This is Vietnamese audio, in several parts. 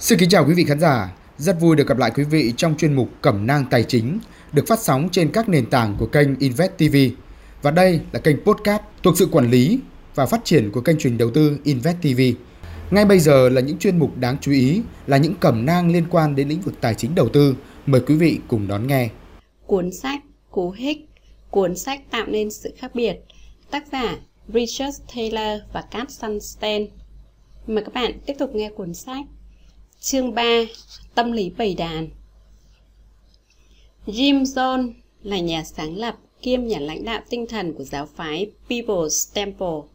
Xin kính chào quý vị khán giả, rất vui được gặp lại quý vị trong chuyên mục Cẩm nang tài chính được phát sóng trên các nền tảng của kênh Invest TV. Và đây là kênh podcast thuộc sự quản lý và phát triển của kênh truyền đầu tư Invest TV. Ngay bây giờ là những chuyên mục đáng chú ý, là những cẩm nang liên quan đến lĩnh vực tài chính đầu tư. Mời quý vị cùng đón nghe. Cuốn sách Cú Hích Cuốn sách tạo nên sự khác biệt Tác giả Richard Taylor và Kat Sunstein Mời các bạn tiếp tục nghe cuốn sách Chương 3 Tâm lý bầy đàn Jim Jones là nhà sáng lập kiêm nhà lãnh đạo tinh thần của giáo phái People's Temple.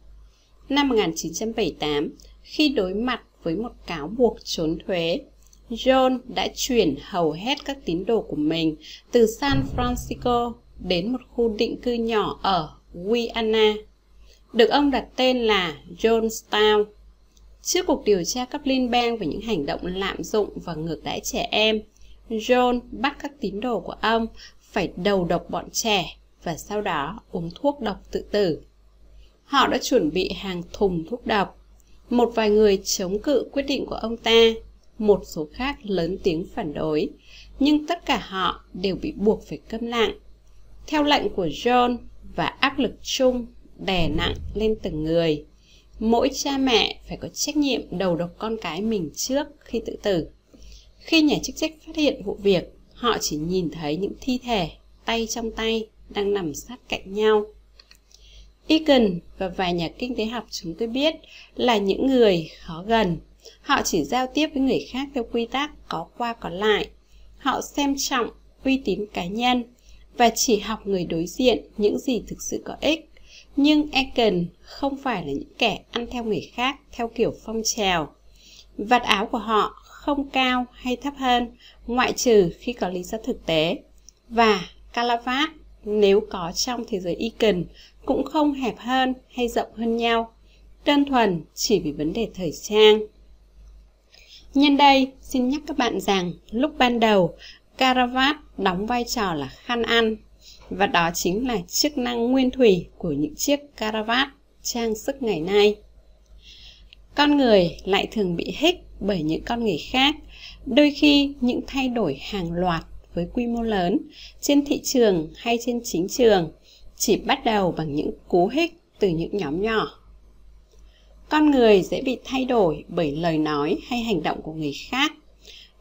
Năm 1978, khi đối mặt với một cáo buộc trốn thuế, John đã chuyển hầu hết các tín đồ của mình từ San Francisco đến một khu định cư nhỏ ở Guyana, được ông đặt tên là Johnstown. Trước cuộc điều tra cấp liên bang về những hành động lạm dụng và ngược đãi trẻ em, John bắt các tín đồ của ông phải đầu độc bọn trẻ và sau đó uống thuốc độc tự tử. Họ đã chuẩn bị hàng thùng thuốc độc. Một vài người chống cự quyết định của ông ta, một số khác lớn tiếng phản đối, nhưng tất cả họ đều bị buộc phải câm lặng. Theo lệnh của John và áp lực chung đè nặng lên từng người, mỗi cha mẹ phải có trách nhiệm đầu độc con cái mình trước khi tự tử. Khi nhà chức trách phát hiện vụ việc, họ chỉ nhìn thấy những thi thể tay trong tay đang nằm sát cạnh nhau. Egan và vài nhà kinh tế học chúng tôi biết là những người khó gần. Họ chỉ giao tiếp với người khác theo quy tắc có qua có lại. Họ xem trọng uy tín cá nhân và chỉ học người đối diện những gì thực sự có ích. Nhưng Egan không phải là những kẻ ăn theo người khác theo kiểu phong trào. Vạt áo của họ không cao hay thấp hơn, ngoại trừ khi có lý do thực tế. Và calavat nếu có trong thế giới Icon cũng không hẹp hơn hay rộng hơn nhau, đơn thuần chỉ vì vấn đề thời trang. Nhân đây, xin nhắc các bạn rằng lúc ban đầu, caravat đóng vai trò là khăn ăn và đó chính là chức năng nguyên thủy của những chiếc caravat trang sức ngày nay. Con người lại thường bị hích bởi những con người khác, đôi khi những thay đổi hàng loạt với quy mô lớn trên thị trường hay trên chính trường chỉ bắt đầu bằng những cú hích từ những nhóm nhỏ. Con người dễ bị thay đổi bởi lời nói hay hành động của người khác.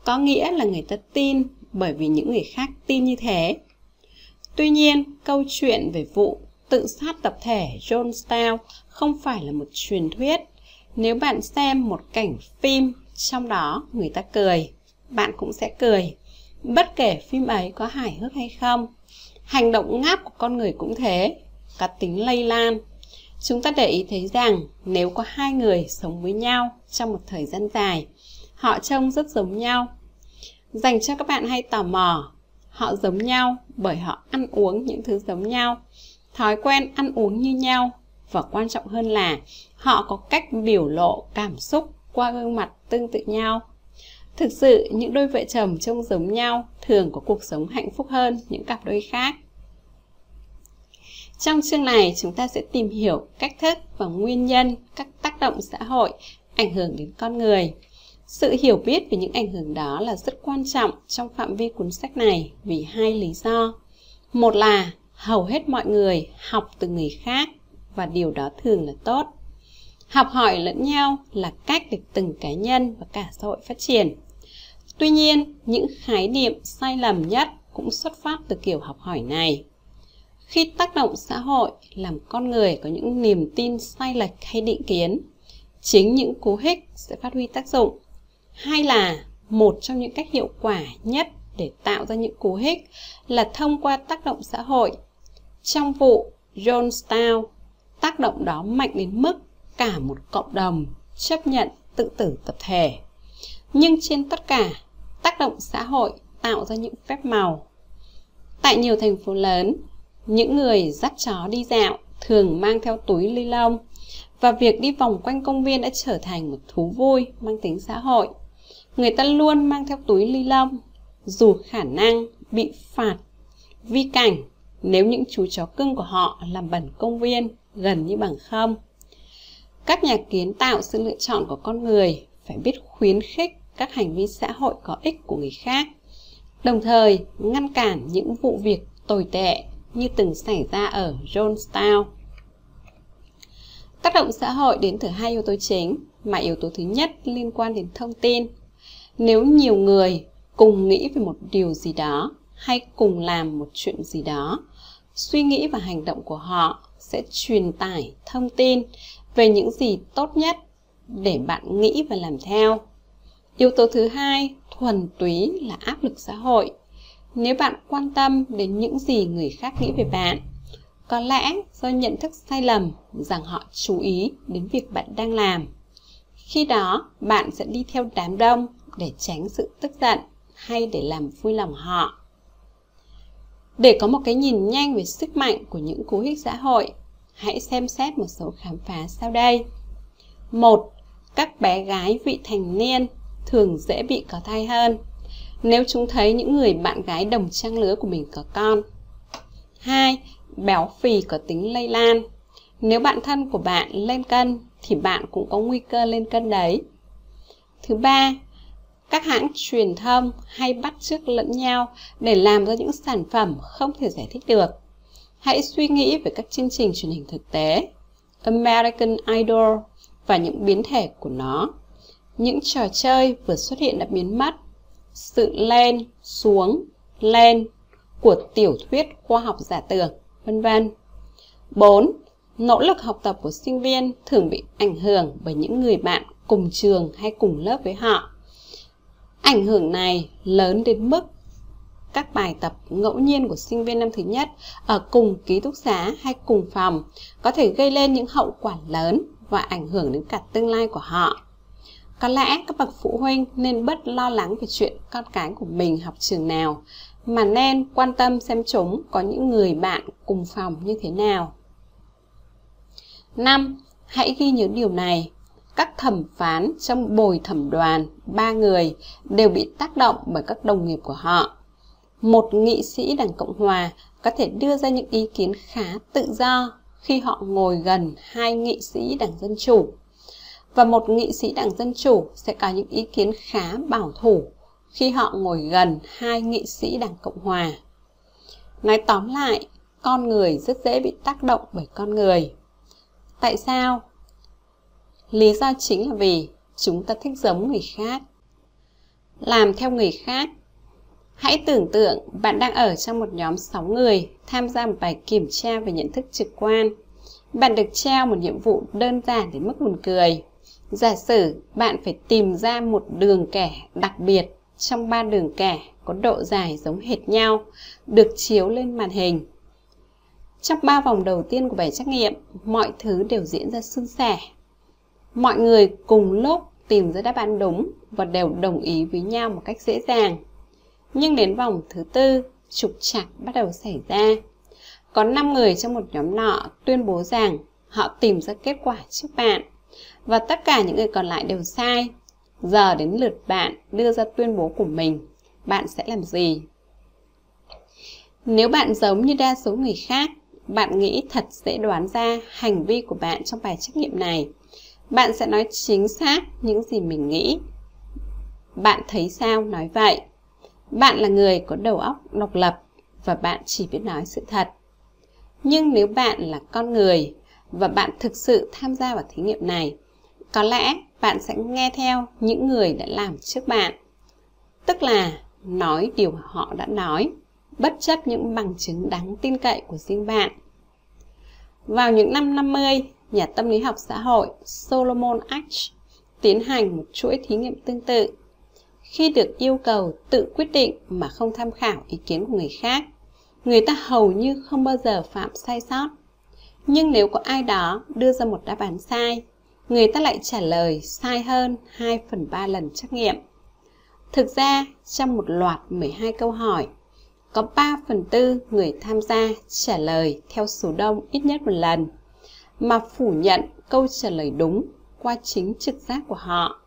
Có nghĩa là người ta tin bởi vì những người khác tin như thế. Tuy nhiên, câu chuyện về vụ tự sát tập thể John Stout không phải là một truyền thuyết. Nếu bạn xem một cảnh phim trong đó người ta cười, bạn cũng sẽ cười. Bất kể phim ấy có hài hước hay không, hành động ngáp của con người cũng thế, có tính lây lan. Chúng ta để ý thấy rằng nếu có hai người sống với nhau trong một thời gian dài, họ trông rất giống nhau. Dành cho các bạn hay tò mò, họ giống nhau bởi họ ăn uống những thứ giống nhau, thói quen ăn uống như nhau và quan trọng hơn là họ có cách biểu lộ cảm xúc qua gương mặt tương tự nhau. Thực sự, những đôi vợ chồng trông giống nhau thường có cuộc sống hạnh phúc hơn những cặp đôi khác. Trong chương này, chúng ta sẽ tìm hiểu cách thức và nguyên nhân các tác động xã hội ảnh hưởng đến con người. Sự hiểu biết về những ảnh hưởng đó là rất quan trọng trong phạm vi cuốn sách này vì hai lý do. Một là hầu hết mọi người học từ người khác và điều đó thường là tốt. Học hỏi lẫn nhau là cách để từng cá nhân và cả xã hội phát triển. Tuy nhiên, những khái niệm sai lầm nhất cũng xuất phát từ kiểu học hỏi này. Khi tác động xã hội làm con người có những niềm tin sai lệch hay định kiến, chính những cú hích sẽ phát huy tác dụng. Hay là một trong những cách hiệu quả nhất để tạo ra những cú hích là thông qua tác động xã hội. Trong vụ Johnstown, tác động đó mạnh đến mức cả một cộng đồng chấp nhận tự tử tập thể. Nhưng trên tất cả, tác động xã hội tạo ra những phép màu. Tại nhiều thành phố lớn, những người dắt chó đi dạo thường mang theo túi ly lông và việc đi vòng quanh công viên đã trở thành một thú vui mang tính xã hội. Người ta luôn mang theo túi ly lông dù khả năng bị phạt vi cảnh nếu những chú chó cưng của họ làm bẩn công viên gần như bằng không. Các nhà kiến tạo sự lựa chọn của con người phải biết khuyến khích các hành vi xã hội có ích của người khác, đồng thời ngăn cản những vụ việc tồi tệ như từng xảy ra ở Jonestown. Tác động xã hội đến từ hai yếu tố chính, mà yếu tố thứ nhất liên quan đến thông tin. Nếu nhiều người cùng nghĩ về một điều gì đó hay cùng làm một chuyện gì đó, suy nghĩ và hành động của họ sẽ truyền tải thông tin về những gì tốt nhất để bạn nghĩ và làm theo. Yếu tố thứ hai thuần túy là áp lực xã hội. Nếu bạn quan tâm đến những gì người khác nghĩ về bạn, có lẽ do nhận thức sai lầm rằng họ chú ý đến việc bạn đang làm. Khi đó, bạn sẽ đi theo đám đông để tránh sự tức giận hay để làm vui lòng họ. Để có một cái nhìn nhanh về sức mạnh của những cú hích xã hội, hãy xem xét một số khám phá sau đây. một Các bé gái vị thành niên thường dễ bị có thai hơn nếu chúng thấy những người bạn gái đồng trang lứa của mình có con. 2. Béo phì có tính lây lan. Nếu bạn thân của bạn lên cân thì bạn cũng có nguy cơ lên cân đấy. Thứ ba, các hãng truyền thông hay bắt chước lẫn nhau để làm ra những sản phẩm không thể giải thích được. Hãy suy nghĩ về các chương trình truyền hình thực tế, American Idol và những biến thể của nó. Những trò chơi vừa xuất hiện đã biến mất. Sự lên, xuống, lên của tiểu thuyết khoa học giả tưởng, vân vân. 4. Nỗ lực học tập của sinh viên thường bị ảnh hưởng bởi những người bạn cùng trường hay cùng lớp với họ. Ảnh hưởng này lớn đến mức các bài tập ngẫu nhiên của sinh viên năm thứ nhất ở cùng ký túc xá hay cùng phòng có thể gây lên những hậu quả lớn và ảnh hưởng đến cả tương lai của họ. Có lẽ các bậc phụ huynh nên bớt lo lắng về chuyện con cái của mình học trường nào, mà nên quan tâm xem chúng có những người bạn cùng phòng như thế nào. 5. Hãy ghi nhớ điều này. Các thẩm phán trong bồi thẩm đoàn, ba người, đều bị tác động bởi các đồng nghiệp của họ. Một nghị sĩ Đảng Cộng Hòa có thể đưa ra những ý kiến khá tự do khi họ ngồi gần hai nghị sĩ Đảng Dân Chủ. Và một nghị sĩ Đảng Dân Chủ sẽ có những ý kiến khá bảo thủ khi họ ngồi gần hai nghị sĩ Đảng Cộng Hòa. Nói tóm lại, con người rất dễ bị tác động bởi con người. Tại sao? Lý do chính là vì chúng ta thích giống người khác. Làm theo người khác. Hãy tưởng tượng bạn đang ở trong một nhóm 6 người tham gia một bài kiểm tra về nhận thức trực quan. Bạn được trao một nhiệm vụ đơn giản đến mức buồn cười. Giả sử bạn phải tìm ra một đường kẻ đặc biệt trong ba đường kẻ có độ dài giống hệt nhau, được chiếu lên màn hình. Trong ba vòng đầu tiên của bài trắc nghiệm, mọi thứ đều diễn ra suôn sẻ. Mọi người cùng lúc tìm ra đáp án đúng và đều đồng ý với nhau một cách dễ dàng. Nhưng đến vòng thứ tư, trục trặc bắt đầu xảy ra. Có 5 người trong một nhóm nọ tuyên bố rằng họ tìm ra kết quả trước bạn và tất cả những người còn lại đều sai. Giờ đến lượt bạn đưa ra tuyên bố của mình. Bạn sẽ làm gì? Nếu bạn giống như đa số người khác, bạn nghĩ thật dễ đoán ra hành vi của bạn trong bài trắc nghiệm này. Bạn sẽ nói chính xác những gì mình nghĩ. Bạn thấy sao nói vậy? Bạn là người có đầu óc độc lập và bạn chỉ biết nói sự thật. Nhưng nếu bạn là con người và bạn thực sự tham gia vào thí nghiệm này, có lẽ bạn sẽ nghe theo những người đã làm trước bạn. Tức là nói điều họ đã nói, bất chấp những bằng chứng đáng tin cậy của riêng bạn. Vào những năm 50, nhà tâm lý học xã hội Solomon Asch tiến hành một chuỗi thí nghiệm tương tự. Khi được yêu cầu tự quyết định mà không tham khảo ý kiến của người khác, người ta hầu như không bao giờ phạm sai sót. Nhưng nếu có ai đó đưa ra một đáp án sai, người ta lại trả lời sai hơn 2 phần 3 lần trắc nghiệm. Thực ra, trong một loạt 12 câu hỏi, có 3 phần tư người tham gia trả lời theo số đông ít nhất một lần, mà phủ nhận câu trả lời đúng qua chính trực giác của họ.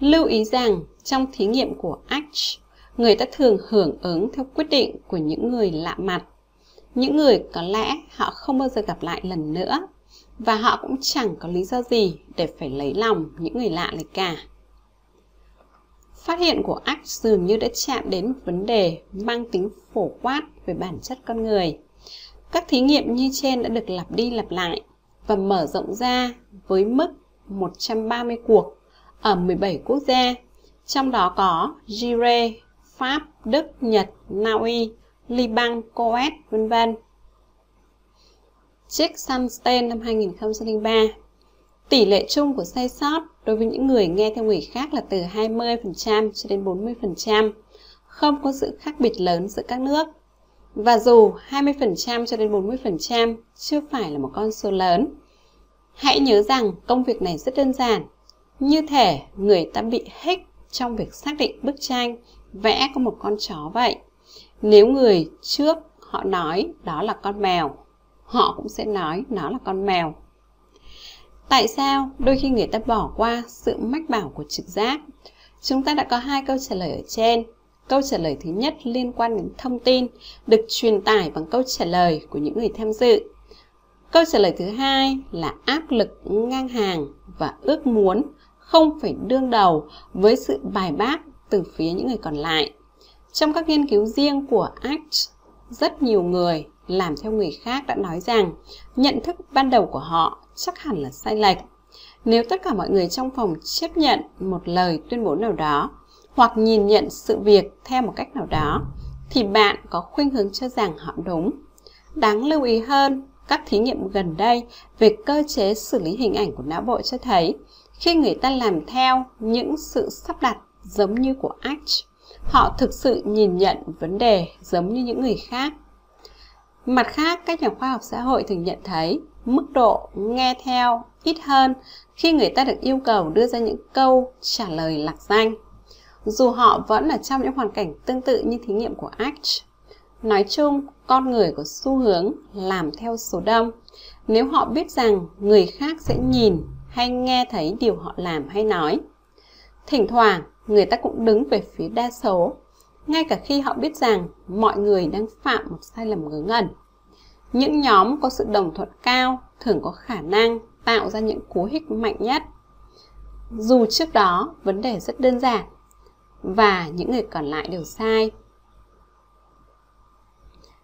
Lưu ý rằng trong thí nghiệm của Ash, người ta thường hưởng ứng theo quyết định của những người lạ mặt. Những người có lẽ họ không bao giờ gặp lại lần nữa và họ cũng chẳng có lý do gì để phải lấy lòng những người lạ này cả. Phát hiện của Ash dường như đã chạm đến một vấn đề mang tính phổ quát về bản chất con người. Các thí nghiệm như trên đã được lặp đi lặp lại và mở rộng ra với mức 130 cuộc ở 17 quốc gia, trong đó có Gire, Pháp, Đức, Nhật, Na Uy, Liban, Coet, vân vân. Chiếc Sunstein năm 2003 Tỷ lệ chung của sai sót đối với những người nghe theo người khác là từ 20% cho đến 40%, không có sự khác biệt lớn giữa các nước. Và dù 20% cho đến 40% chưa phải là một con số lớn, hãy nhớ rằng công việc này rất đơn giản. Như thể người ta bị hích trong việc xác định bức tranh vẽ có một con chó vậy. Nếu người trước họ nói đó là con mèo, họ cũng sẽ nói nó là con mèo. Tại sao đôi khi người ta bỏ qua sự mách bảo của trực giác? Chúng ta đã có hai câu trả lời ở trên. Câu trả lời thứ nhất liên quan đến thông tin được truyền tải bằng câu trả lời của những người tham dự. Câu trả lời thứ hai là áp lực ngang hàng và ước muốn không phải đương đầu với sự bài bác từ phía những người còn lại. Trong các nghiên cứu riêng của ACT, rất nhiều người làm theo người khác đã nói rằng nhận thức ban đầu của họ chắc hẳn là sai lệch. Nếu tất cả mọi người trong phòng chấp nhận một lời tuyên bố nào đó hoặc nhìn nhận sự việc theo một cách nào đó thì bạn có khuynh hướng cho rằng họ đúng. Đáng lưu ý hơn, các thí nghiệm gần đây về cơ chế xử lý hình ảnh của não bộ cho thấy khi người ta làm theo những sự sắp đặt giống như của Arch, họ thực sự nhìn nhận vấn đề giống như những người khác. Mặt khác, các nhà khoa học xã hội thường nhận thấy mức độ nghe theo ít hơn khi người ta được yêu cầu đưa ra những câu trả lời lạc danh. Dù họ vẫn ở trong những hoàn cảnh tương tự như thí nghiệm của Arch. Nói chung, con người có xu hướng làm theo số đông. Nếu họ biết rằng người khác sẽ nhìn hay nghe thấy điều họ làm hay nói. Thỉnh thoảng, người ta cũng đứng về phía đa số, ngay cả khi họ biết rằng mọi người đang phạm một sai lầm ngớ ngẩn. Những nhóm có sự đồng thuận cao thường có khả năng tạo ra những cú hích mạnh nhất. Dù trước đó vấn đề rất đơn giản và những người còn lại đều sai.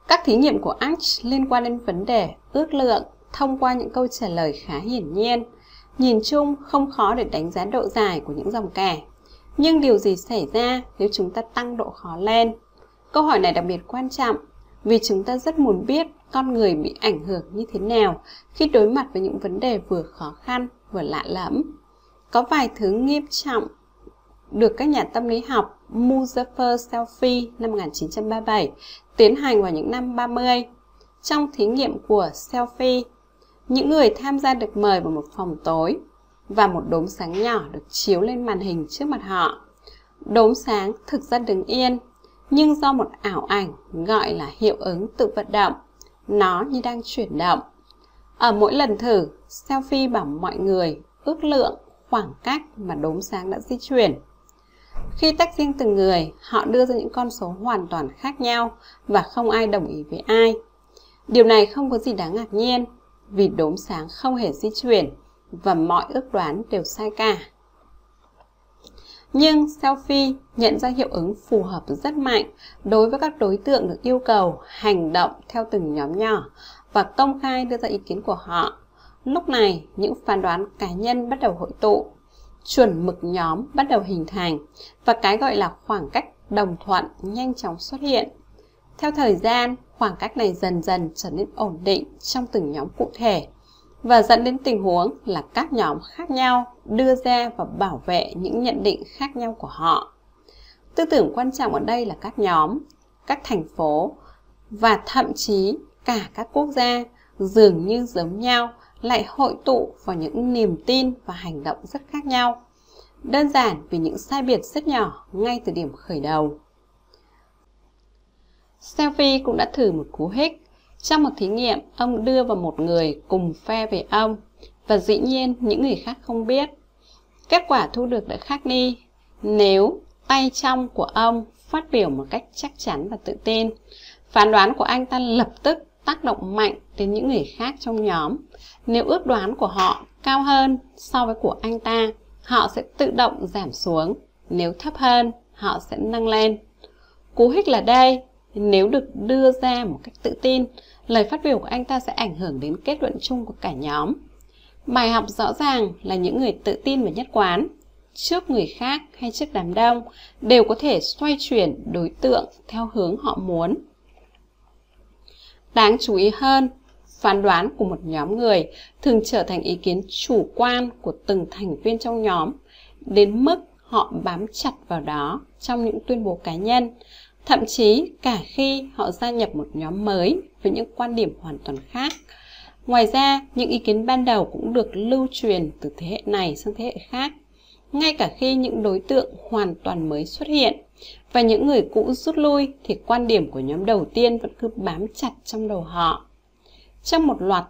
Các thí nghiệm của Arch liên quan đến vấn đề ước lượng thông qua những câu trả lời khá hiển nhiên. Nhìn chung, không khó để đánh giá độ dài của những dòng kẻ. Nhưng điều gì xảy ra nếu chúng ta tăng độ khó lên? Câu hỏi này đặc biệt quan trọng, vì chúng ta rất muốn biết con người bị ảnh hưởng như thế nào khi đối mặt với những vấn đề vừa khó khăn, vừa lạ lẫm. Có vài thứ nghiêm trọng được các nhà tâm lý học Muzaffar Selfie năm 1937 tiến hành vào những năm 30. Trong thí nghiệm của Selfie, những người tham gia được mời vào một phòng tối và một đốm sáng nhỏ được chiếu lên màn hình trước mặt họ. Đốm sáng thực ra đứng yên nhưng do một ảo ảnh gọi là hiệu ứng tự vận động, nó như đang chuyển động. Ở mỗi lần thử, selfie bảo mọi người ước lượng khoảng cách mà đốm sáng đã di chuyển. Khi tách riêng từng người, họ đưa ra những con số hoàn toàn khác nhau và không ai đồng ý với ai. Điều này không có gì đáng ngạc nhiên, vì đốm sáng không hề di chuyển và mọi ước đoán đều sai cả. Nhưng selfie nhận ra hiệu ứng phù hợp rất mạnh đối với các đối tượng được yêu cầu hành động theo từng nhóm nhỏ và công khai đưa ra ý kiến của họ. Lúc này, những phán đoán cá nhân bắt đầu hội tụ, chuẩn mực nhóm bắt đầu hình thành và cái gọi là khoảng cách đồng thuận nhanh chóng xuất hiện. Theo thời gian, khoảng cách này dần dần trở nên ổn định trong từng nhóm cụ thể và dẫn đến tình huống là các nhóm khác nhau đưa ra và bảo vệ những nhận định khác nhau của họ. Tư tưởng quan trọng ở đây là các nhóm, các thành phố và thậm chí cả các quốc gia dường như giống nhau lại hội tụ vào những niềm tin và hành động rất khác nhau. Đơn giản vì những sai biệt rất nhỏ ngay từ điểm khởi đầu. Selfie cũng đã thử một cú hích trong một thí nghiệm, ông đưa vào một người cùng phe về ông và dĩ nhiên những người khác không biết. Kết quả thu được đã khác đi. Nếu tay trong của ông phát biểu một cách chắc chắn và tự tin, phán đoán của anh ta lập tức tác động mạnh đến những người khác trong nhóm. Nếu ước đoán của họ cao hơn so với của anh ta, họ sẽ tự động giảm xuống nếu thấp hơn, họ sẽ nâng lên. Cú hích là đây, nếu được đưa ra một cách tự tin, lời phát biểu của anh ta sẽ ảnh hưởng đến kết luận chung của cả nhóm. Bài học rõ ràng là những người tự tin và nhất quán, trước người khác hay trước đám đông, đều có thể xoay chuyển đối tượng theo hướng họ muốn. Đáng chú ý hơn, phán đoán của một nhóm người thường trở thành ý kiến chủ quan của từng thành viên trong nhóm, đến mức họ bám chặt vào đó trong những tuyên bố cá nhân, thậm chí cả khi họ gia nhập một nhóm mới với những quan điểm hoàn toàn khác. Ngoài ra, những ý kiến ban đầu cũng được lưu truyền từ thế hệ này sang thế hệ khác, ngay cả khi những đối tượng hoàn toàn mới xuất hiện và những người cũ rút lui thì quan điểm của nhóm đầu tiên vẫn cứ bám chặt trong đầu họ. Trong một loạt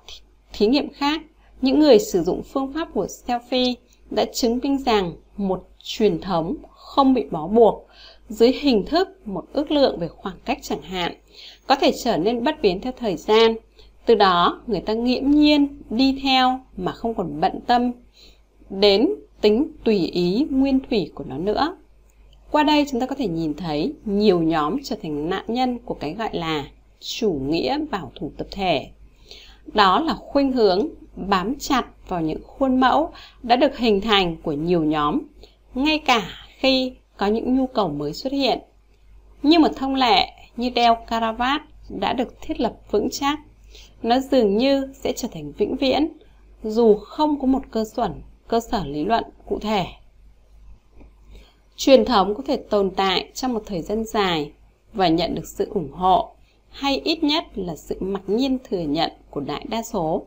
thí nghiệm khác, những người sử dụng phương pháp của selfie đã chứng minh rằng một truyền thống không bị bó buộc dưới hình thức một ước lượng về khoảng cách chẳng hạn có thể trở nên bất biến theo thời gian từ đó người ta nghiễm nhiên đi theo mà không còn bận tâm đến tính tùy ý nguyên thủy của nó nữa qua đây chúng ta có thể nhìn thấy nhiều nhóm trở thành nạn nhân của cái gọi là chủ nghĩa bảo thủ tập thể đó là khuynh hướng bám chặt vào những khuôn mẫu đã được hình thành của nhiều nhóm ngay cả khi có những nhu cầu mới xuất hiện. Như một thông lệ như đeo caravat đã được thiết lập vững chắc, nó dường như sẽ trở thành vĩnh viễn dù không có một cơ sở, cơ sở lý luận cụ thể. Truyền thống có thể tồn tại trong một thời gian dài và nhận được sự ủng hộ hay ít nhất là sự mặc nhiên thừa nhận của đại đa số.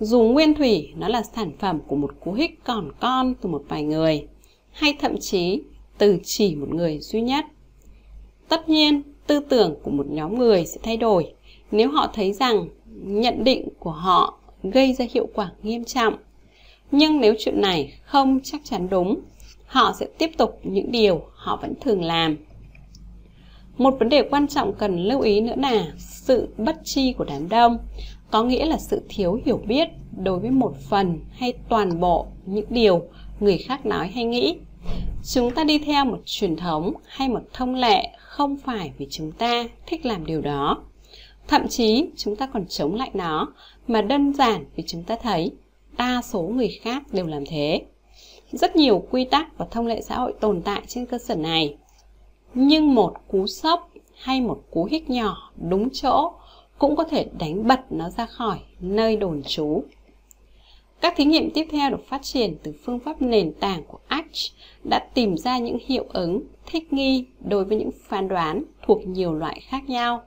Dù nguyên thủy nó là sản phẩm của một cú hích còn con từ một vài người, hay thậm chí từ chỉ một người duy nhất. Tất nhiên, tư tưởng của một nhóm người sẽ thay đổi nếu họ thấy rằng nhận định của họ gây ra hiệu quả nghiêm trọng. Nhưng nếu chuyện này không chắc chắn đúng, họ sẽ tiếp tục những điều họ vẫn thường làm. Một vấn đề quan trọng cần lưu ý nữa là sự bất chi của đám đông, có nghĩa là sự thiếu hiểu biết đối với một phần hay toàn bộ những điều người khác nói hay nghĩ. Chúng ta đi theo một truyền thống hay một thông lệ không phải vì chúng ta thích làm điều đó. Thậm chí chúng ta còn chống lại nó mà đơn giản vì chúng ta thấy đa số người khác đều làm thế. Rất nhiều quy tắc và thông lệ xã hội tồn tại trên cơ sở này. Nhưng một cú sốc hay một cú hích nhỏ đúng chỗ cũng có thể đánh bật nó ra khỏi nơi đồn trú. Các thí nghiệm tiếp theo được phát triển từ phương pháp nền tảng của Arch đã tìm ra những hiệu ứng thích nghi đối với những phán đoán thuộc nhiều loại khác nhau.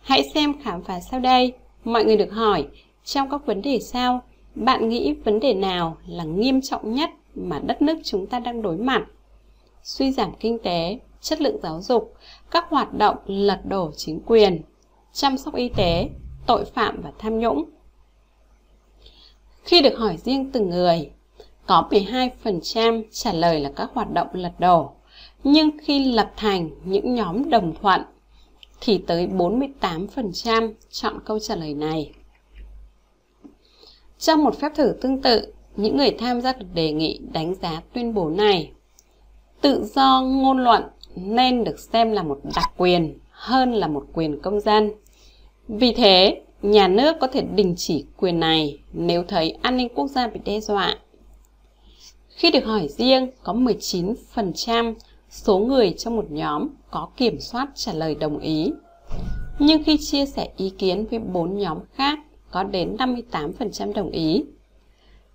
Hãy xem khám phá sau đây. Mọi người được hỏi, trong các vấn đề sau, bạn nghĩ vấn đề nào là nghiêm trọng nhất mà đất nước chúng ta đang đối mặt? Suy giảm kinh tế, chất lượng giáo dục, các hoạt động lật đổ chính quyền, chăm sóc y tế, tội phạm và tham nhũng. Khi được hỏi riêng từng người, có 12% trả lời là các hoạt động lật đổ. Nhưng khi lập thành những nhóm đồng thuận thì tới 48% chọn câu trả lời này. Trong một phép thử tương tự, những người tham gia được đề nghị đánh giá tuyên bố này. Tự do ngôn luận nên được xem là một đặc quyền hơn là một quyền công dân. Vì thế, nhà nước có thể đình chỉ quyền này nếu thấy an ninh quốc gia bị đe dọa. Khi được hỏi riêng, có 19% số người trong một nhóm có kiểm soát trả lời đồng ý. Nhưng khi chia sẻ ý kiến với bốn nhóm khác, có đến 58% đồng ý.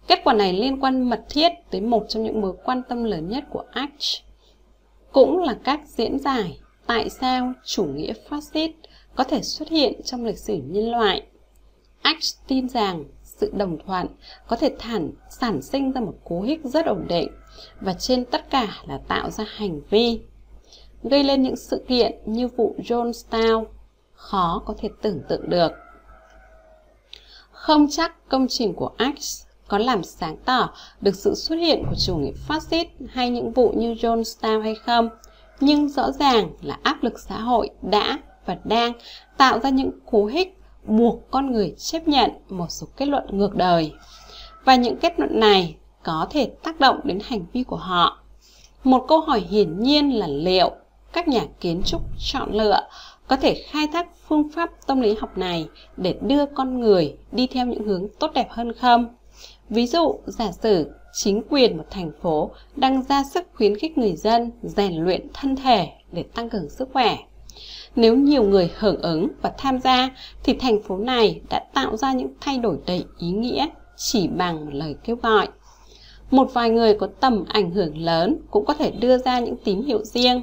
Kết quả này liên quan mật thiết tới một trong những mối quan tâm lớn nhất của Arch, cũng là cách diễn giải tại sao chủ nghĩa phát xít có thể xuất hiện trong lịch sử nhân loại. Arch tin rằng sự đồng thuận có thể thản, sản sinh ra một cú hích rất ổn định và trên tất cả là tạo ra hành vi gây lên những sự kiện như vụ Jonestown khó có thể tưởng tượng được. Không chắc công trình của Axe có làm sáng tỏ được sự xuất hiện của chủ nghĩa phát xít hay những vụ như Jonestown hay không, nhưng rõ ràng là áp lực xã hội đã và đang tạo ra những cú hích buộc con người chấp nhận một số kết luận ngược đời. Và những kết luận này có thể tác động đến hành vi của họ. Một câu hỏi hiển nhiên là liệu các nhà kiến trúc chọn lựa có thể khai thác phương pháp tâm lý học này để đưa con người đi theo những hướng tốt đẹp hơn không? Ví dụ, giả sử chính quyền một thành phố đang ra sức khuyến khích người dân rèn luyện thân thể để tăng cường sức khỏe. Nếu nhiều người hưởng ứng và tham gia thì thành phố này đã tạo ra những thay đổi đầy ý nghĩa chỉ bằng lời kêu gọi. Một vài người có tầm ảnh hưởng lớn cũng có thể đưa ra những tín hiệu riêng,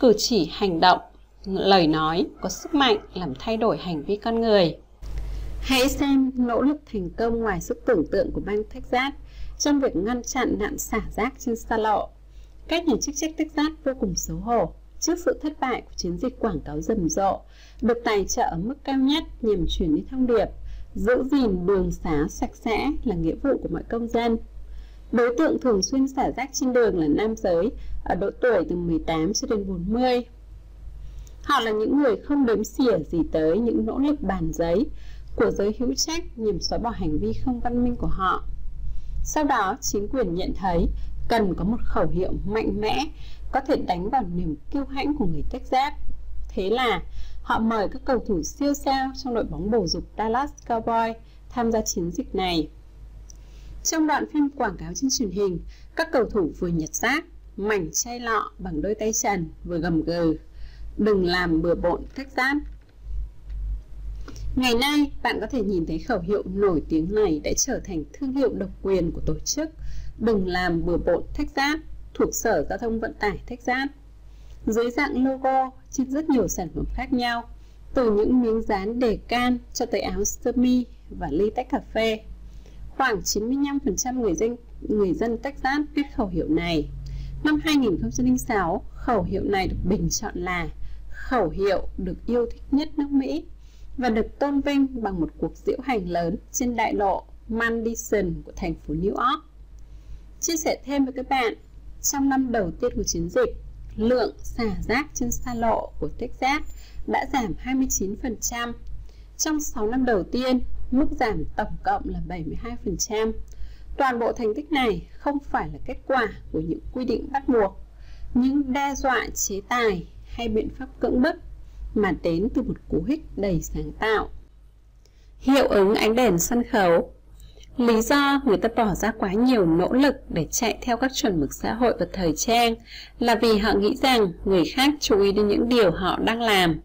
cử chỉ hành động, lời nói có sức mạnh làm thay đổi hành vi con người. Hãy xem nỗ lực thành công ngoài sức tưởng tượng của bang Texas trong việc ngăn chặn nạn xả rác trên xa lộ. Các nhà chức trách Texas vô cùng xấu hổ trước sự thất bại của chiến dịch quảng cáo rầm rộ, được tài trợ ở mức cao nhất nhằm truyền đi thông điệp, giữ gìn đường xá sạch sẽ là nghĩa vụ của mọi công dân. Đối tượng thường xuyên xả rác trên đường là nam giới ở độ tuổi từ 18 cho đến 40. Họ là những người không đếm xỉa gì tới những nỗ lực bàn giấy của giới hữu trách nhằm xóa bỏ hành vi không văn minh của họ. Sau đó, chính quyền nhận thấy cần có một khẩu hiệu mạnh mẽ có thể đánh vào niềm kiêu hãnh của người Texas. Thế là họ mời các cầu thủ siêu sao trong đội bóng bầu dục Dallas Cowboys tham gia chiến dịch này. Trong đoạn phim quảng cáo trên truyền hình, các cầu thủ vừa nhặt rác, mảnh chai lọ bằng đôi tay trần vừa gầm gừ. Đừng làm bừa bộn Texas. Ngày nay, bạn có thể nhìn thấy khẩu hiệu nổi tiếng này đã trở thành thương hiệu độc quyền của tổ chức Đừng làm bừa bộn Texas thuộc Sở Giao thông Vận tải Texas. Dưới dạng logo trên rất nhiều sản phẩm khác nhau, từ những miếng dán đề can cho tới áo sơ mi và ly tách cà phê. Khoảng 95% người dân người dân Texas biết khẩu hiệu này. Năm 2006, khẩu hiệu này được bình chọn là khẩu hiệu được yêu thích nhất nước Mỹ và được tôn vinh bằng một cuộc diễu hành lớn trên đại lộ Madison của thành phố New York. Chia sẻ thêm với các bạn, trong năm đầu tiên của chiến dịch, lượng xả rác trên xa lộ của Texas đã giảm 29%. Trong 6 năm đầu tiên, mức giảm tổng cộng là 72%. Toàn bộ thành tích này không phải là kết quả của những quy định bắt buộc, những đe dọa chế tài hay biện pháp cưỡng bức mà đến từ một cú hích đầy sáng tạo. Hiệu ứng ánh đèn sân khấu Lý do người ta bỏ ra quá nhiều nỗ lực để chạy theo các chuẩn mực xã hội và thời trang là vì họ nghĩ rằng người khác chú ý đến những điều họ đang làm.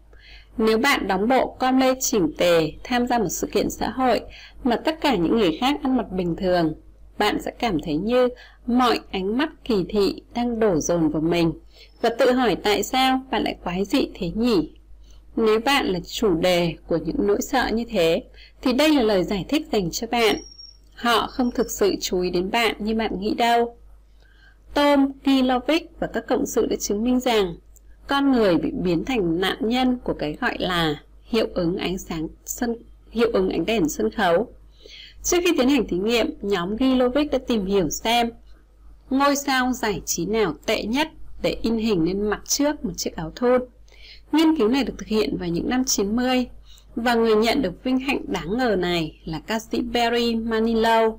Nếu bạn đóng bộ com lê chỉnh tề tham gia một sự kiện xã hội mà tất cả những người khác ăn mặc bình thường, bạn sẽ cảm thấy như mọi ánh mắt kỳ thị đang đổ dồn vào mình và tự hỏi tại sao bạn lại quái dị thế nhỉ? Nếu bạn là chủ đề của những nỗi sợ như thế, thì đây là lời giải thích dành cho bạn. Họ không thực sự chú ý đến bạn như bạn nghĩ đâu. Tom Gilovic và các cộng sự đã chứng minh rằng con người bị biến thành nạn nhân của cái gọi là hiệu ứng ánh sáng sân hiệu ứng ánh đèn sân khấu. Trước khi tiến hành thí nghiệm, nhóm Gilovic đã tìm hiểu xem ngôi sao giải trí nào tệ nhất để in hình lên mặt trước một chiếc áo thun. Nghiên cứu này được thực hiện vào những năm 90 và người nhận được vinh hạnh đáng ngờ này là ca sĩ Barry Manilow.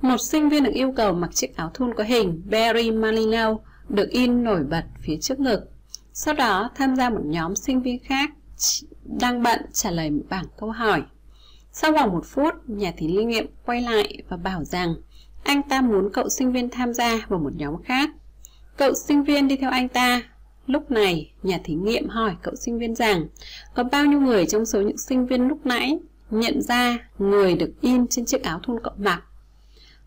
Một sinh viên được yêu cầu mặc chiếc áo thun có hình Barry Manilow được in nổi bật phía trước ngực. Sau đó tham gia một nhóm sinh viên khác đang bận trả lời một bảng câu hỏi. Sau khoảng một phút, nhà thí nghiệm quay lại và bảo rằng anh ta muốn cậu sinh viên tham gia vào một nhóm khác. Cậu sinh viên đi theo anh ta Lúc này, nhà thí nghiệm hỏi cậu sinh viên rằng có bao nhiêu người trong số những sinh viên lúc nãy nhận ra người được in trên chiếc áo thun cậu mặc.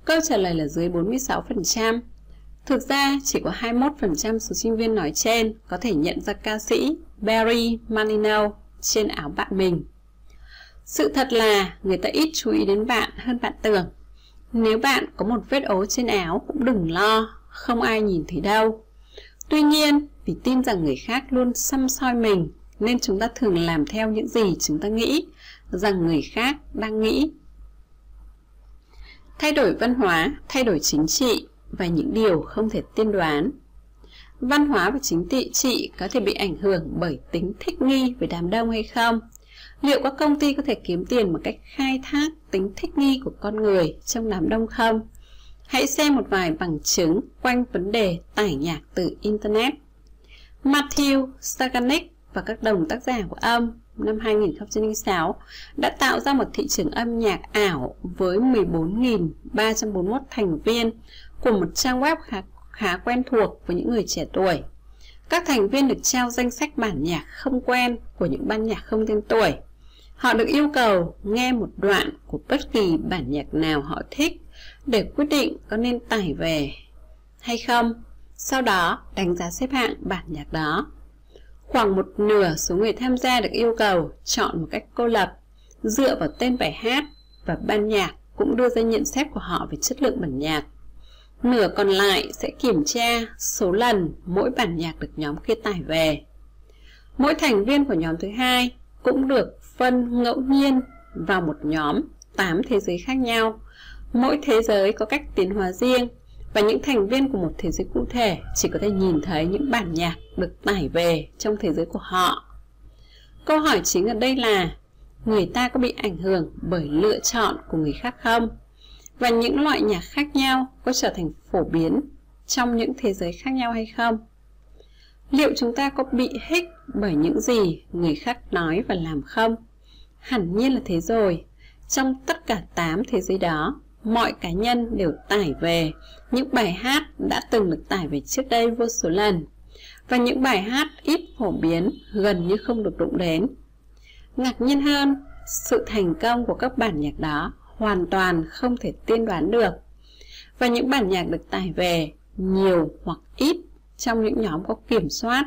Câu trả lời là dưới 46%. Thực ra, chỉ có 21% số sinh viên nói trên có thể nhận ra ca sĩ Barry Manilow trên áo bạn mình. Sự thật là người ta ít chú ý đến bạn hơn bạn tưởng. Nếu bạn có một vết ố trên áo cũng đừng lo, không ai nhìn thấy đâu. Tuy nhiên, vì tin rằng người khác luôn xăm soi mình, nên chúng ta thường làm theo những gì chúng ta nghĩ rằng người khác đang nghĩ. Thay đổi văn hóa, thay đổi chính trị và những điều không thể tiên đoán. Văn hóa và chính trị trị có thể bị ảnh hưởng bởi tính thích nghi với đám đông hay không? Liệu các công ty có thể kiếm tiền bằng cách khai thác tính thích nghi của con người trong đám đông không? Hãy xem một vài bằng chứng quanh vấn đề tải nhạc từ Internet. Matthew Staganik và các đồng tác giả của âm năm 2006 đã tạo ra một thị trường âm nhạc ảo với 14.341 thành viên của một trang web khá, khá quen thuộc với những người trẻ tuổi. Các thành viên được trao danh sách bản nhạc không quen của những ban nhạc không tên tuổi. Họ được yêu cầu nghe một đoạn của bất kỳ bản nhạc nào họ thích để quyết định có nên tải về hay không. Sau đó, đánh giá xếp hạng bản nhạc đó. Khoảng một nửa số người tham gia được yêu cầu chọn một cách cô lập, dựa vào tên bài hát và ban nhạc cũng đưa ra nhận xét của họ về chất lượng bản nhạc. Nửa còn lại sẽ kiểm tra số lần mỗi bản nhạc được nhóm kia tải về. Mỗi thành viên của nhóm thứ hai cũng được phân ngẫu nhiên vào một nhóm 8 thế giới khác nhau. Mỗi thế giới có cách tiến hóa riêng và những thành viên của một thế giới cụ thể chỉ có thể nhìn thấy những bản nhạc được tải về trong thế giới của họ. Câu hỏi chính ở đây là người ta có bị ảnh hưởng bởi lựa chọn của người khác không? Và những loại nhạc khác nhau có trở thành phổ biến trong những thế giới khác nhau hay không? Liệu chúng ta có bị hích bởi những gì người khác nói và làm không? Hẳn nhiên là thế rồi. Trong tất cả 8 thế giới đó, mọi cá nhân đều tải về những bài hát đã từng được tải về trước đây vô số lần và những bài hát ít phổ biến gần như không được đụng đến. Ngạc nhiên hơn, sự thành công của các bản nhạc đó hoàn toàn không thể tiên đoán được. Và những bản nhạc được tải về nhiều hoặc ít trong những nhóm có kiểm soát,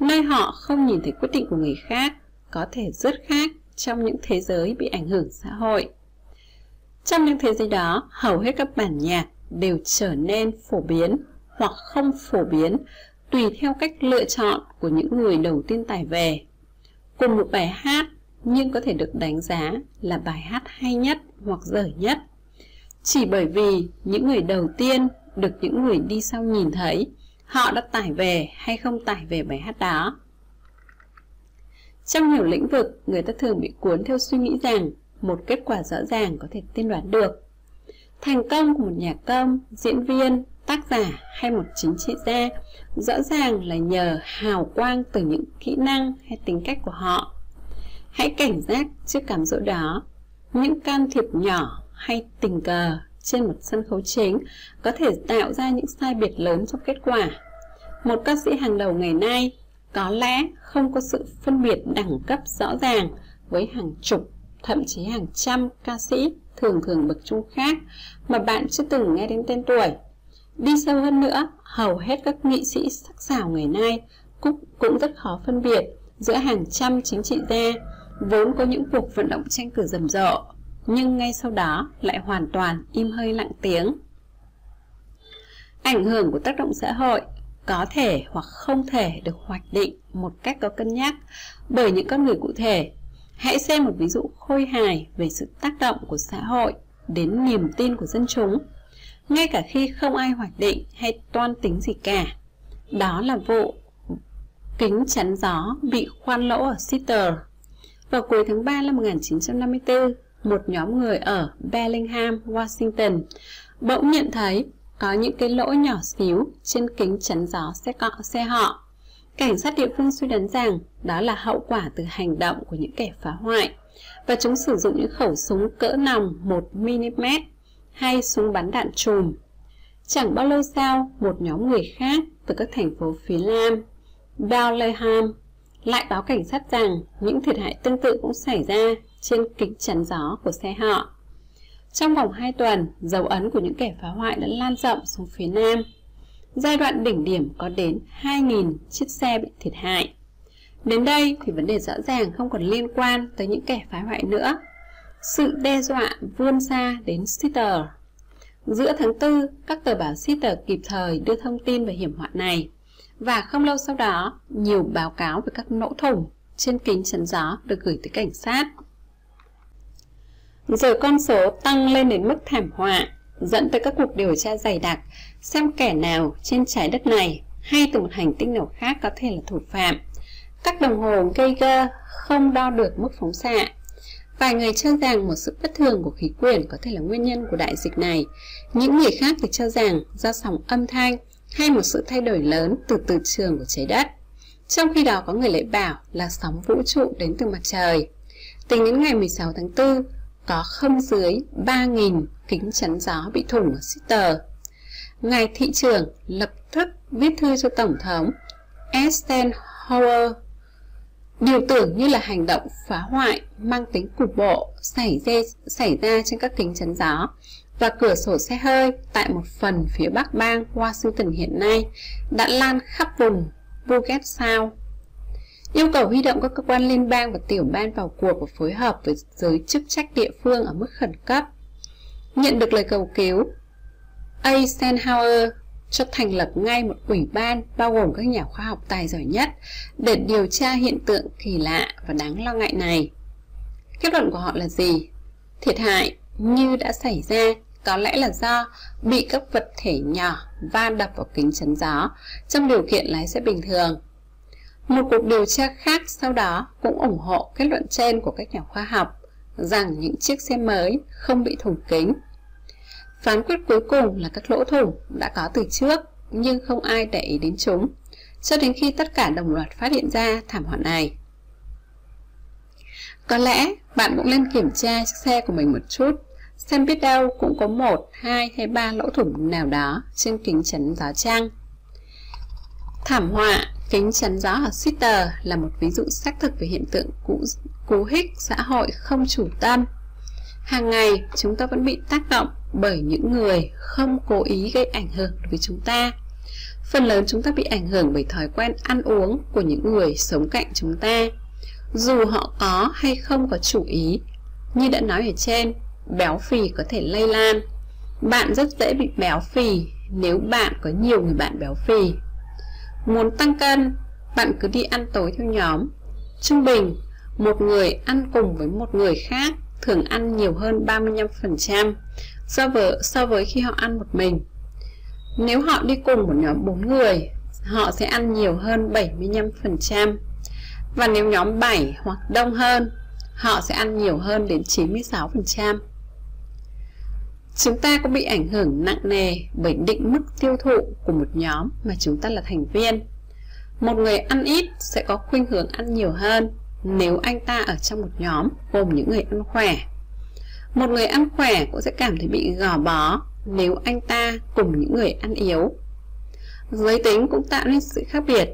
nơi họ không nhìn thấy quyết định của người khác, có thể rất khác trong những thế giới bị ảnh hưởng xã hội. Trong những thế giới đó, hầu hết các bản nhạc đều trở nên phổ biến hoặc không phổ biến tùy theo cách lựa chọn của những người đầu tiên tải về. Cùng một bài hát nhưng có thể được đánh giá là bài hát hay nhất hoặc dở nhất. Chỉ bởi vì những người đầu tiên được những người đi sau nhìn thấy họ đã tải về hay không tải về bài hát đó. Trong nhiều lĩnh vực, người ta thường bị cuốn theo suy nghĩ rằng một kết quả rõ ràng có thể tiên đoán được. Thành công của một nhà công, diễn viên, tác giả hay một chính trị gia rõ ràng là nhờ hào quang từ những kỹ năng hay tính cách của họ. Hãy cảnh giác trước cám dỗ đó. Những can thiệp nhỏ hay tình cờ trên một sân khấu chính có thể tạo ra những sai biệt lớn trong kết quả. Một ca sĩ hàng đầu ngày nay có lẽ không có sự phân biệt đẳng cấp rõ ràng với hàng chục, thậm chí hàng trăm ca sĩ thường thường bậc trung khác mà bạn chưa từng nghe đến tên tuổi. Đi sâu hơn nữa, hầu hết các nghị sĩ sắc sảo ngày nay cũng, cũng rất khó phân biệt giữa hàng trăm chính trị gia vốn có những cuộc vận động tranh cử rầm rộ, nhưng ngay sau đó lại hoàn toàn im hơi lặng tiếng. Ảnh hưởng của tác động xã hội có thể hoặc không thể được hoạch định một cách có cân nhắc bởi những con người cụ thể. Hãy xem một ví dụ khôi hài về sự tác động của xã hội đến niềm tin của dân chúng, ngay cả khi không ai hoạch định hay toan tính gì cả. Đó là vụ kính chắn gió bị khoan lỗ ở Sitter. Vào cuối tháng 3 năm 1954, một nhóm người ở Bellingham, Washington bỗng nhận thấy có những cái lỗ nhỏ xíu trên kính chắn gió xe, cọ, xe họ. Cảnh sát địa phương suy đoán rằng đó là hậu quả từ hành động của những kẻ phá hoại và chúng sử dụng những khẩu súng cỡ nòng 1mm hay súng bắn đạn chùm. Chẳng bao lâu sau, một nhóm người khác từ các thành phố phía Nam, Bethlehem, lại báo cảnh sát rằng những thiệt hại tương tự cũng xảy ra trên kính chắn gió của xe họ. Trong vòng 2 tuần, dấu ấn của những kẻ phá hoại đã lan rộng xuống phía Nam. Giai đoạn đỉnh điểm có đến 2.000 chiếc xe bị thiệt hại. Đến đây thì vấn đề rõ ràng không còn liên quan tới những kẻ phá hoại nữa. Sự đe dọa vươn xa đến Sitter. Giữa tháng 4, các tờ báo Sitter kịp thời đưa thông tin về hiểm họa này. Và không lâu sau đó, nhiều báo cáo về các nỗ thủng trên kính chắn gió được gửi tới cảnh sát. Giờ con số tăng lên đến mức thảm họa, dẫn tới các cuộc điều tra dày đặc, xem kẻ nào trên trái đất này hay từ một hành tinh nào khác có thể là thủ phạm. Các đồng hồ Geiger không đo được mức phóng xạ. Vài người cho rằng một sự bất thường của khí quyển có thể là nguyên nhân của đại dịch này. Những người khác thì cho rằng do sóng âm thanh hay một sự thay đổi lớn từ từ trường của trái đất. Trong khi đó có người lại bảo là sóng vũ trụ đến từ mặt trời. Tính đến ngày 16 tháng 4, có không dưới 3.000 kính chắn gió bị thủng ở Sitter. Ngài thị trưởng lập tức viết thư cho Tổng thống Eisenhower Điều tưởng như là hành động phá hoại mang tính cục bộ xảy ra, xảy ra trên các kính chắn gió và cửa sổ xe hơi tại một phần phía bắc bang Washington hiện nay đã lan khắp vùng Puget Sound. Yêu cầu huy động các cơ quan liên bang và tiểu ban vào cuộc và phối hợp với giới chức trách địa phương ở mức khẩn cấp. Nhận được lời cầu cứu, Eisenhower cho thành lập ngay một ủy ban bao gồm các nhà khoa học tài giỏi nhất để điều tra hiện tượng kỳ lạ và đáng lo ngại này. Kết luận của họ là gì? Thiệt hại như đã xảy ra có lẽ là do bị các vật thể nhỏ va đập vào kính chắn gió trong điều kiện lái xe bình thường. Một cuộc điều tra khác sau đó cũng ủng hộ kết luận trên của các nhà khoa học rằng những chiếc xe mới không bị thủng kính Phán quyết cuối cùng là các lỗ thủng đã có từ trước nhưng không ai để ý đến chúng cho đến khi tất cả đồng loạt phát hiện ra thảm họa này. Có lẽ bạn cũng nên kiểm tra chiếc xe của mình một chút xem biết đâu cũng có một, hai hay ba lỗ thủng nào đó trên kính chắn gió trăng. Thảm họa kính chắn gió ở Sitter là một ví dụ xác thực về hiện tượng cũ, cú hích xã hội không chủ tâm. Hàng ngày chúng ta vẫn bị tác động bởi những người không cố ý gây ảnh hưởng đối với chúng ta. Phần lớn chúng ta bị ảnh hưởng bởi thói quen ăn uống của những người sống cạnh chúng ta. Dù họ có hay không có chủ ý, như đã nói ở trên, béo phì có thể lây lan. Bạn rất dễ bị béo phì nếu bạn có nhiều người bạn béo phì. Muốn tăng cân, bạn cứ đi ăn tối theo nhóm. Trung bình, một người ăn cùng với một người khác thường ăn nhiều hơn 35% so với, so với khi họ ăn một mình. Nếu họ đi cùng một nhóm 4 người, họ sẽ ăn nhiều hơn 75%. Và nếu nhóm 7 hoặc đông hơn, họ sẽ ăn nhiều hơn đến 96%. Chúng ta cũng bị ảnh hưởng nặng nề bởi định mức tiêu thụ của một nhóm mà chúng ta là thành viên. Một người ăn ít sẽ có khuynh hướng ăn nhiều hơn nếu anh ta ở trong một nhóm gồm những người ăn khỏe một người ăn khỏe cũng sẽ cảm thấy bị gò bó nếu anh ta cùng những người ăn yếu. Giới tính cũng tạo nên sự khác biệt.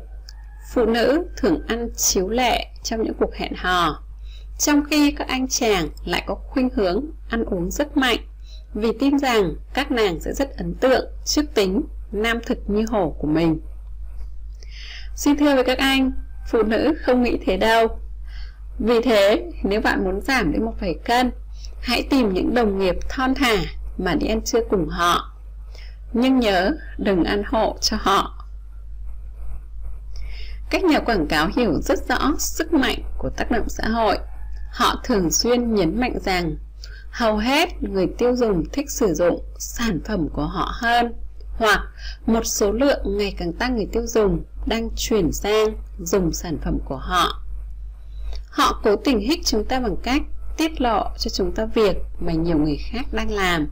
Phụ nữ thường ăn chiếu lệ trong những cuộc hẹn hò, trong khi các anh chàng lại có khuynh hướng ăn uống rất mạnh vì tin rằng các nàng sẽ rất ấn tượng trước tính nam thực như hổ của mình. Xin thưa với các anh, phụ nữ không nghĩ thế đâu. Vì thế, nếu bạn muốn giảm đến một vài cân hãy tìm những đồng nghiệp thon thả mà đi ăn trưa cùng họ nhưng nhớ đừng ăn hộ cho họ các nhà quảng cáo hiểu rất rõ sức mạnh của tác động xã hội họ thường xuyên nhấn mạnh rằng hầu hết người tiêu dùng thích sử dụng sản phẩm của họ hơn, hoặc một số lượng ngày càng tăng người tiêu dùng đang chuyển sang dùng sản phẩm của họ họ cố tình hích chúng ta bằng cách tiết lộ cho chúng ta việc mà nhiều người khác đang làm.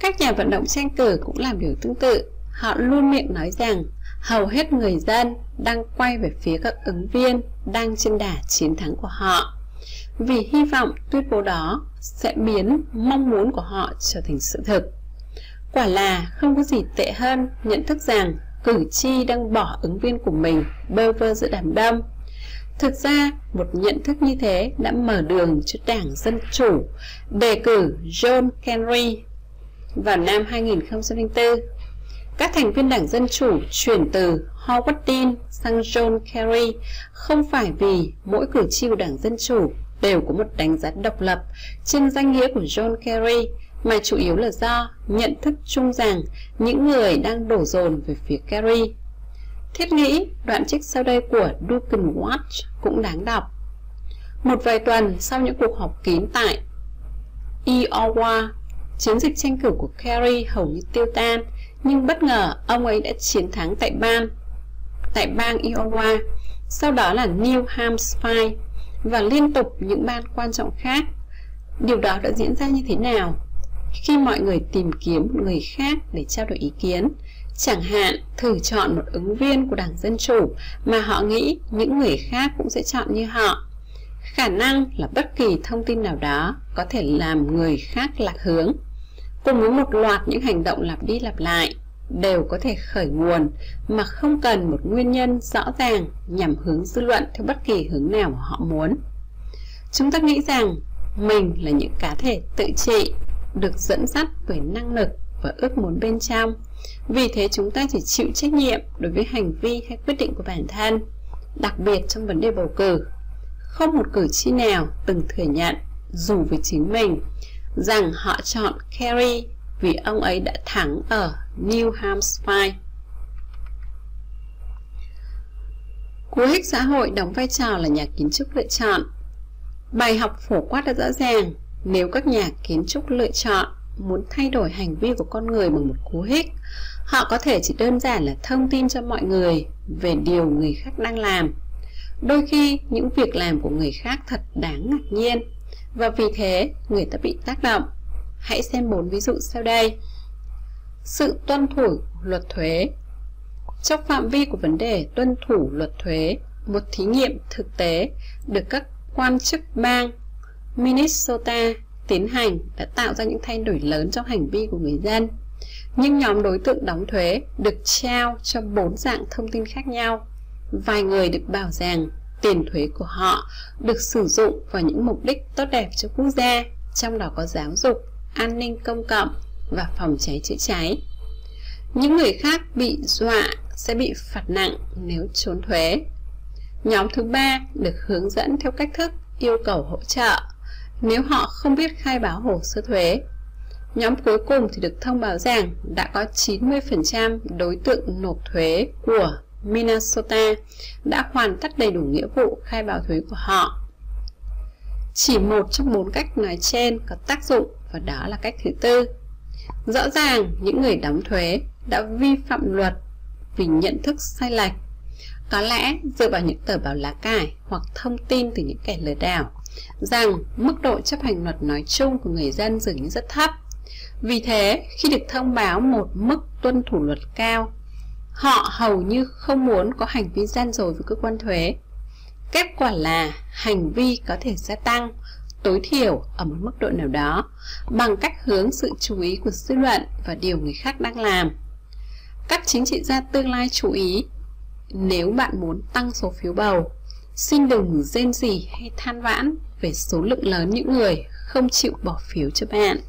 Các nhà vận động tranh cử cũng làm điều tương tự. Họ luôn miệng nói rằng hầu hết người dân đang quay về phía các ứng viên đang trên đà chiến thắng của họ vì hy vọng tuyên bố đó sẽ biến mong muốn của họ trở thành sự thực. Quả là không có gì tệ hơn nhận thức rằng cử tri đang bỏ ứng viên của mình bơ vơ giữa đám đông Thực ra, một nhận thức như thế đã mở đường cho Đảng Dân Chủ đề cử John Kerry vào năm 2004. Các thành viên Đảng Dân Chủ chuyển từ Howard Dean sang John Kerry không phải vì mỗi cử tri của Đảng Dân Chủ đều có một đánh giá độc lập trên danh nghĩa của John Kerry mà chủ yếu là do nhận thức chung rằng những người đang đổ dồn về phía Kerry Thiết nghĩ đoạn trích sau đây của Duncan Watch cũng đáng đọc. Một vài tuần sau những cuộc họp kín tại Iowa, chiến dịch tranh cử của Kerry hầu như tiêu tan, nhưng bất ngờ ông ấy đã chiến thắng tại bang tại bang Iowa, sau đó là New Hampshire và liên tục những ban quan trọng khác. Điều đó đã diễn ra như thế nào? Khi mọi người tìm kiếm một người khác để trao đổi ý kiến, chẳng hạn thử chọn một ứng viên của Đảng Dân Chủ mà họ nghĩ những người khác cũng sẽ chọn như họ. Khả năng là bất kỳ thông tin nào đó có thể làm người khác lạc hướng. Cùng với một loạt những hành động lặp đi lặp lại, đều có thể khởi nguồn mà không cần một nguyên nhân rõ ràng nhằm hướng dư luận theo bất kỳ hướng nào mà họ muốn. Chúng ta nghĩ rằng mình là những cá thể tự trị, được dẫn dắt bởi năng lực và ước muốn bên trong. Vì thế chúng ta chỉ chịu trách nhiệm đối với hành vi hay quyết định của bản thân, đặc biệt trong vấn đề bầu cử. Không một cử tri nào từng thừa nhận, dù với chính mình, rằng họ chọn Kerry vì ông ấy đã thắng ở New Hampshire. Cú hích xã hội đóng vai trò là nhà kiến trúc lựa chọn. Bài học phổ quát đã rõ ràng, nếu các nhà kiến trúc lựa chọn muốn thay đổi hành vi của con người bằng một cú hích, họ có thể chỉ đơn giản là thông tin cho mọi người về điều người khác đang làm. Đôi khi những việc làm của người khác thật đáng ngạc nhiên và vì thế người ta bị tác động Hãy xem bốn ví dụ sau đây. Sự tuân thủ luật thuế Trong phạm vi của vấn đề tuân thủ luật thuế, một thí nghiệm thực tế được các quan chức bang Minnesota tiến hành đã tạo ra những thay đổi lớn trong hành vi của người dân. Nhưng nhóm đối tượng đóng thuế được trao cho bốn dạng thông tin khác nhau. Vài người được bảo rằng tiền thuế của họ được sử dụng vào những mục đích tốt đẹp cho quốc gia, trong đó có giáo dục, an ninh công cộng và phòng cháy chữa cháy. Những người khác bị dọa sẽ bị phạt nặng nếu trốn thuế. Nhóm thứ ba được hướng dẫn theo cách thức yêu cầu hỗ trợ nếu họ không biết khai báo hồ sơ thuế. Nhóm cuối cùng thì được thông báo rằng đã có 90% đối tượng nộp thuế của Minnesota đã hoàn tất đầy đủ nghĩa vụ khai báo thuế của họ. Chỉ một trong bốn cách nói trên có tác dụng và đó là cách thứ tư. Rõ ràng những người đóng thuế đã vi phạm luật vì nhận thức sai lệch. Có lẽ dựa vào những tờ báo lá cải hoặc thông tin từ những kẻ lừa đảo rằng mức độ chấp hành luật nói chung của người dân dường như rất thấp. Vì thế, khi được thông báo một mức tuân thủ luật cao, họ hầu như không muốn có hành vi gian dối với cơ quan thuế. Kết quả là hành vi có thể gia tăng tối thiểu ở một mức độ nào đó bằng cách hướng sự chú ý của dư luận và điều người khác đang làm. Các chính trị gia tương lai chú ý nếu bạn muốn tăng số phiếu bầu, xin đừng rên gì hay than vãn về số lượng lớn những người không chịu bỏ phiếu cho bạn.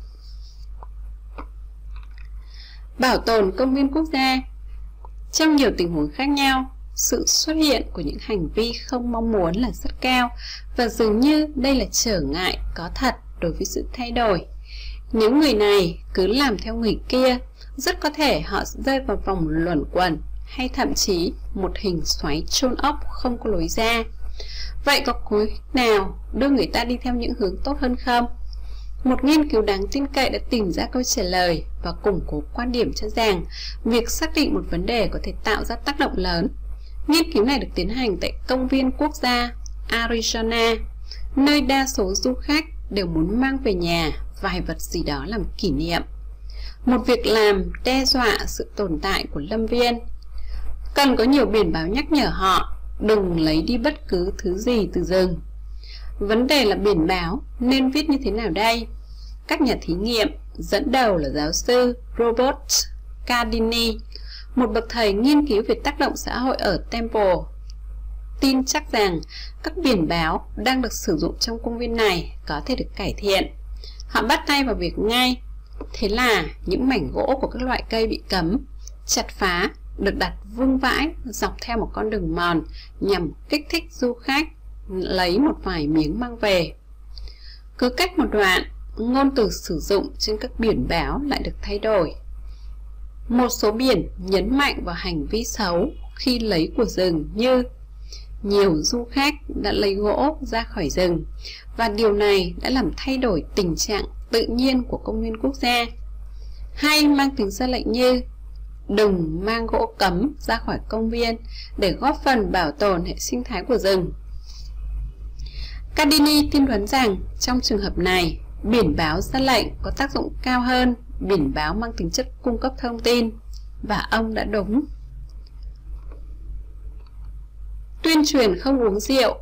Bảo tồn công viên quốc gia Trong nhiều tình huống khác nhau, sự xuất hiện của những hành vi không mong muốn là rất cao và dường như đây là trở ngại có thật đối với sự thay đổi. Nếu người này cứ làm theo người kia, rất có thể họ rơi vào vòng luẩn quẩn hay thậm chí một hình xoáy chôn ốc không có lối ra. Vậy có cối nào đưa người ta đi theo những hướng tốt hơn không? Một nghiên cứu đáng tin cậy đã tìm ra câu trả lời và củng cố quan điểm cho rằng việc xác định một vấn đề có thể tạo ra tác động lớn Nghiên cứu này được tiến hành tại công viên quốc gia Arizona, nơi đa số du khách đều muốn mang về nhà vài vật gì đó làm kỷ niệm. Một việc làm đe dọa sự tồn tại của lâm viên. Cần có nhiều biển báo nhắc nhở họ đừng lấy đi bất cứ thứ gì từ rừng. Vấn đề là biển báo nên viết như thế nào đây? Các nhà thí nghiệm dẫn đầu là giáo sư Robert Cardini một bậc thầy nghiên cứu về tác động xã hội ở Temple tin chắc rằng các biển báo đang được sử dụng trong công viên này có thể được cải thiện. Họ bắt tay vào việc ngay. Thế là những mảnh gỗ của các loại cây bị cấm, chặt phá được đặt vương vãi dọc theo một con đường mòn nhằm kích thích du khách lấy một vài miếng mang về. Cứ cách một đoạn, ngôn từ sử dụng trên các biển báo lại được thay đổi. Một số biển nhấn mạnh vào hành vi xấu khi lấy của rừng như nhiều du khách đã lấy gỗ ra khỏi rừng và điều này đã làm thay đổi tình trạng tự nhiên của công viên quốc gia. Hay mang tính ra lệnh như đừng mang gỗ cấm ra khỏi công viên để góp phần bảo tồn hệ sinh thái của rừng. Cardini tin đoán rằng trong trường hợp này, biển báo ra lệnh có tác dụng cao hơn biển báo mang tính chất cung cấp thông tin và ông đã đúng. Tuyên truyền không uống rượu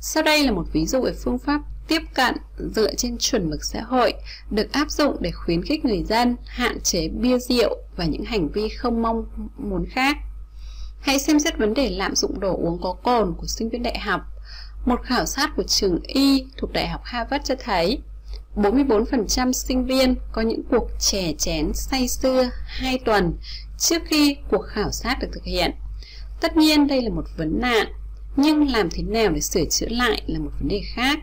Sau đây là một ví dụ về phương pháp tiếp cận dựa trên chuẩn mực xã hội được áp dụng để khuyến khích người dân hạn chế bia rượu và những hành vi không mong muốn khác. Hãy xem xét vấn đề lạm dụng đồ uống có cồn của sinh viên đại học. Một khảo sát của trường Y thuộc Đại học Harvard cho thấy 44% sinh viên có những cuộc chè chén say sưa 2 tuần trước khi cuộc khảo sát được thực hiện. Tất nhiên đây là một vấn nạn, nhưng làm thế nào để sửa chữa lại là một vấn đề khác,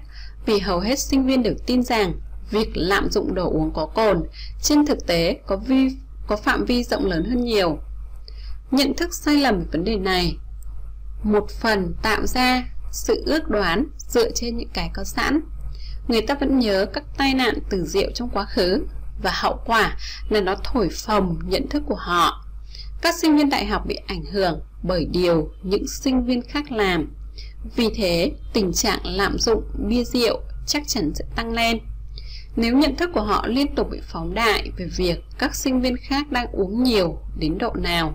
vì hầu hết sinh viên đều tin rằng việc lạm dụng đồ uống có cồn trên thực tế có vi có phạm vi rộng lớn hơn nhiều. Nhận thức sai lầm về vấn đề này một phần tạo ra sự ước đoán dựa trên những cái có sẵn người ta vẫn nhớ các tai nạn từ rượu trong quá khứ và hậu quả là nó thổi phồng nhận thức của họ. Các sinh viên đại học bị ảnh hưởng bởi điều những sinh viên khác làm. Vì thế, tình trạng lạm dụng bia rượu chắc chắn sẽ tăng lên. Nếu nhận thức của họ liên tục bị phóng đại về việc các sinh viên khác đang uống nhiều đến độ nào.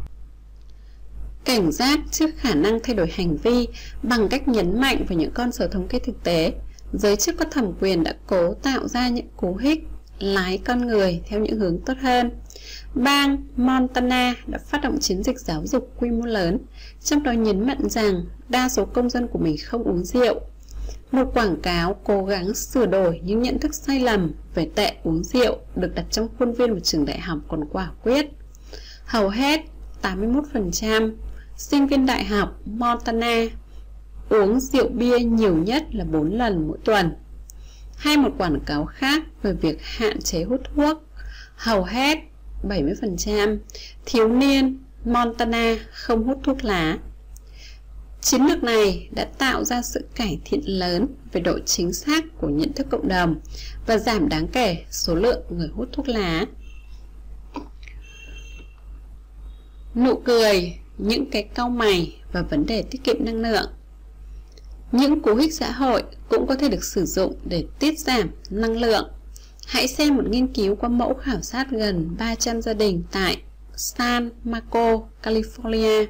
Cảnh giác trước khả năng thay đổi hành vi bằng cách nhấn mạnh vào những con số thống kê thực tế giới chức có thẩm quyền đã cố tạo ra những cú hích lái con người theo những hướng tốt hơn. Bang Montana đã phát động chiến dịch giáo dục quy mô lớn, trong đó nhấn mạnh rằng đa số công dân của mình không uống rượu. Một quảng cáo cố gắng sửa đổi những nhận thức sai lầm về tệ uống rượu được đặt trong khuôn viên một trường đại học còn quả quyết. Hầu hết 81% sinh viên đại học Montana uống rượu bia nhiều nhất là 4 lần mỗi tuần. Hay một quảng cáo khác về việc hạn chế hút thuốc, hầu hết 70% thiếu niên Montana không hút thuốc lá. Chiến lược này đã tạo ra sự cải thiện lớn về độ chính xác của nhận thức cộng đồng và giảm đáng kể số lượng người hút thuốc lá. Nụ cười, những cái cau mày và vấn đề tiết kiệm năng lượng những cú hích xã hội cũng có thể được sử dụng để tiết giảm năng lượng. Hãy xem một nghiên cứu qua mẫu khảo sát gần 300 gia đình tại San Marco, California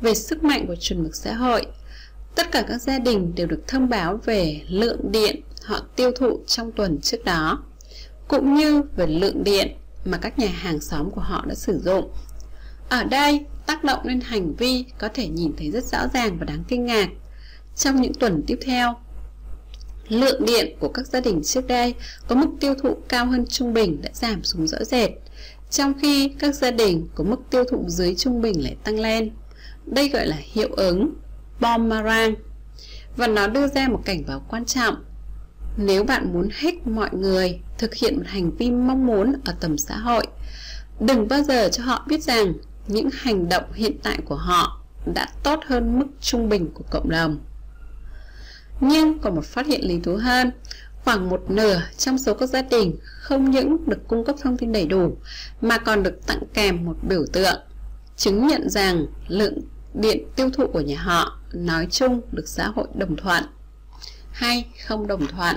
về sức mạnh của chuẩn mực xã hội. Tất cả các gia đình đều được thông báo về lượng điện họ tiêu thụ trong tuần trước đó, cũng như về lượng điện mà các nhà hàng xóm của họ đã sử dụng. Ở đây, tác động lên hành vi có thể nhìn thấy rất rõ ràng và đáng kinh ngạc. Trong những tuần tiếp theo, lượng điện của các gia đình trước đây có mức tiêu thụ cao hơn trung bình đã giảm xuống rõ rệt, trong khi các gia đình có mức tiêu thụ dưới trung bình lại tăng lên. Đây gọi là hiệu ứng boomerang và nó đưa ra một cảnh báo quan trọng. Nếu bạn muốn hích mọi người thực hiện một hành vi mong muốn ở tầm xã hội, đừng bao giờ cho họ biết rằng những hành động hiện tại của họ đã tốt hơn mức trung bình của cộng đồng. Nhưng có một phát hiện lý thú hơn, khoảng một nửa trong số các gia đình không những được cung cấp thông tin đầy đủ mà còn được tặng kèm một biểu tượng chứng nhận rằng lượng điện tiêu thụ của nhà họ nói chung được xã hội đồng thuận hay không đồng thuận.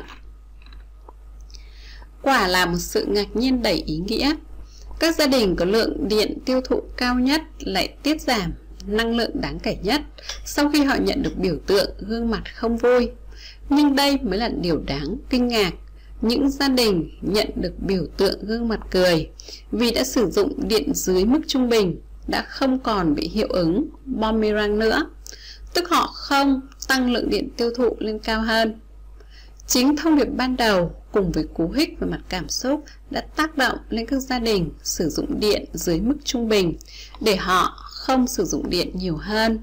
Quả là một sự ngạc nhiên đầy ý nghĩa. Các gia đình có lượng điện tiêu thụ cao nhất lại tiết giảm năng lượng đáng kể nhất sau khi họ nhận được biểu tượng gương mặt không vui. Nhưng đây mới là điều đáng kinh ngạc. Những gia đình nhận được biểu tượng gương mặt cười vì đã sử dụng điện dưới mức trung bình đã không còn bị hiệu ứng boomerang nữa, tức họ không tăng lượng điện tiêu thụ lên cao hơn. Chính thông điệp ban đầu cùng với cú hích về mặt cảm xúc đã tác động lên các gia đình sử dụng điện dưới mức trung bình để họ không sử dụng điện nhiều hơn.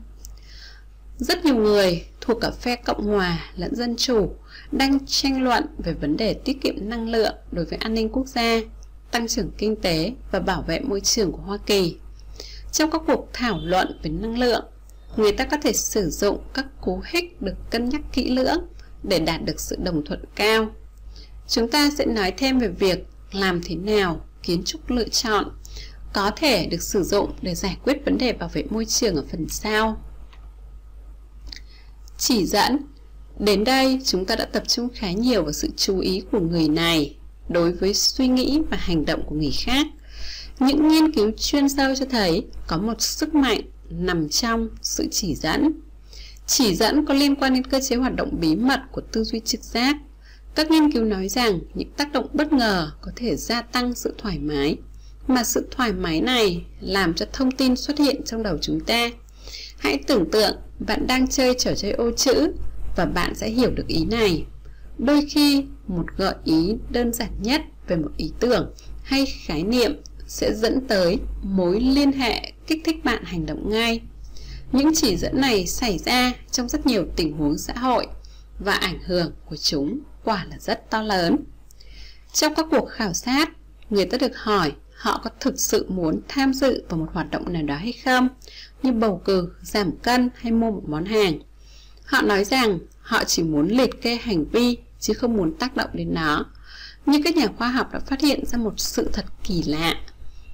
Rất nhiều người thuộc cả phe Cộng hòa lẫn Dân chủ đang tranh luận về vấn đề tiết kiệm năng lượng đối với an ninh quốc gia, tăng trưởng kinh tế và bảo vệ môi trường của Hoa Kỳ. Trong các cuộc thảo luận về năng lượng, người ta có thể sử dụng các cú hích được cân nhắc kỹ lưỡng để đạt được sự đồng thuận cao. Chúng ta sẽ nói thêm về việc làm thế nào kiến trúc lựa chọn có thể được sử dụng để giải quyết vấn đề bảo vệ môi trường ở phần sau. Chỉ dẫn Đến đây, chúng ta đã tập trung khá nhiều vào sự chú ý của người này đối với suy nghĩ và hành động của người khác. Những nghiên cứu chuyên sâu cho thấy có một sức mạnh nằm trong sự chỉ dẫn. Chỉ dẫn có liên quan đến cơ chế hoạt động bí mật của tư duy trực giác. Các nghiên cứu nói rằng những tác động bất ngờ có thể gia tăng sự thoải mái, mà sự thoải mái này làm cho thông tin xuất hiện trong đầu chúng ta. Hãy tưởng tượng bạn đang chơi trò chơi ô chữ và bạn sẽ hiểu được ý này. Đôi khi, một gợi ý đơn giản nhất về một ý tưởng hay khái niệm sẽ dẫn tới mối liên hệ kích thích bạn hành động ngay. Những chỉ dẫn này xảy ra trong rất nhiều tình huống xã hội và ảnh hưởng của chúng quả là rất to lớn. Trong các cuộc khảo sát, người ta được hỏi họ có thực sự muốn tham dự vào một hoạt động nào đó hay không, như bầu cử, giảm cân hay mua một món hàng. Họ nói rằng họ chỉ muốn liệt kê hành vi chứ không muốn tác động đến nó. Nhưng các nhà khoa học đã phát hiện ra một sự thật kỳ lạ.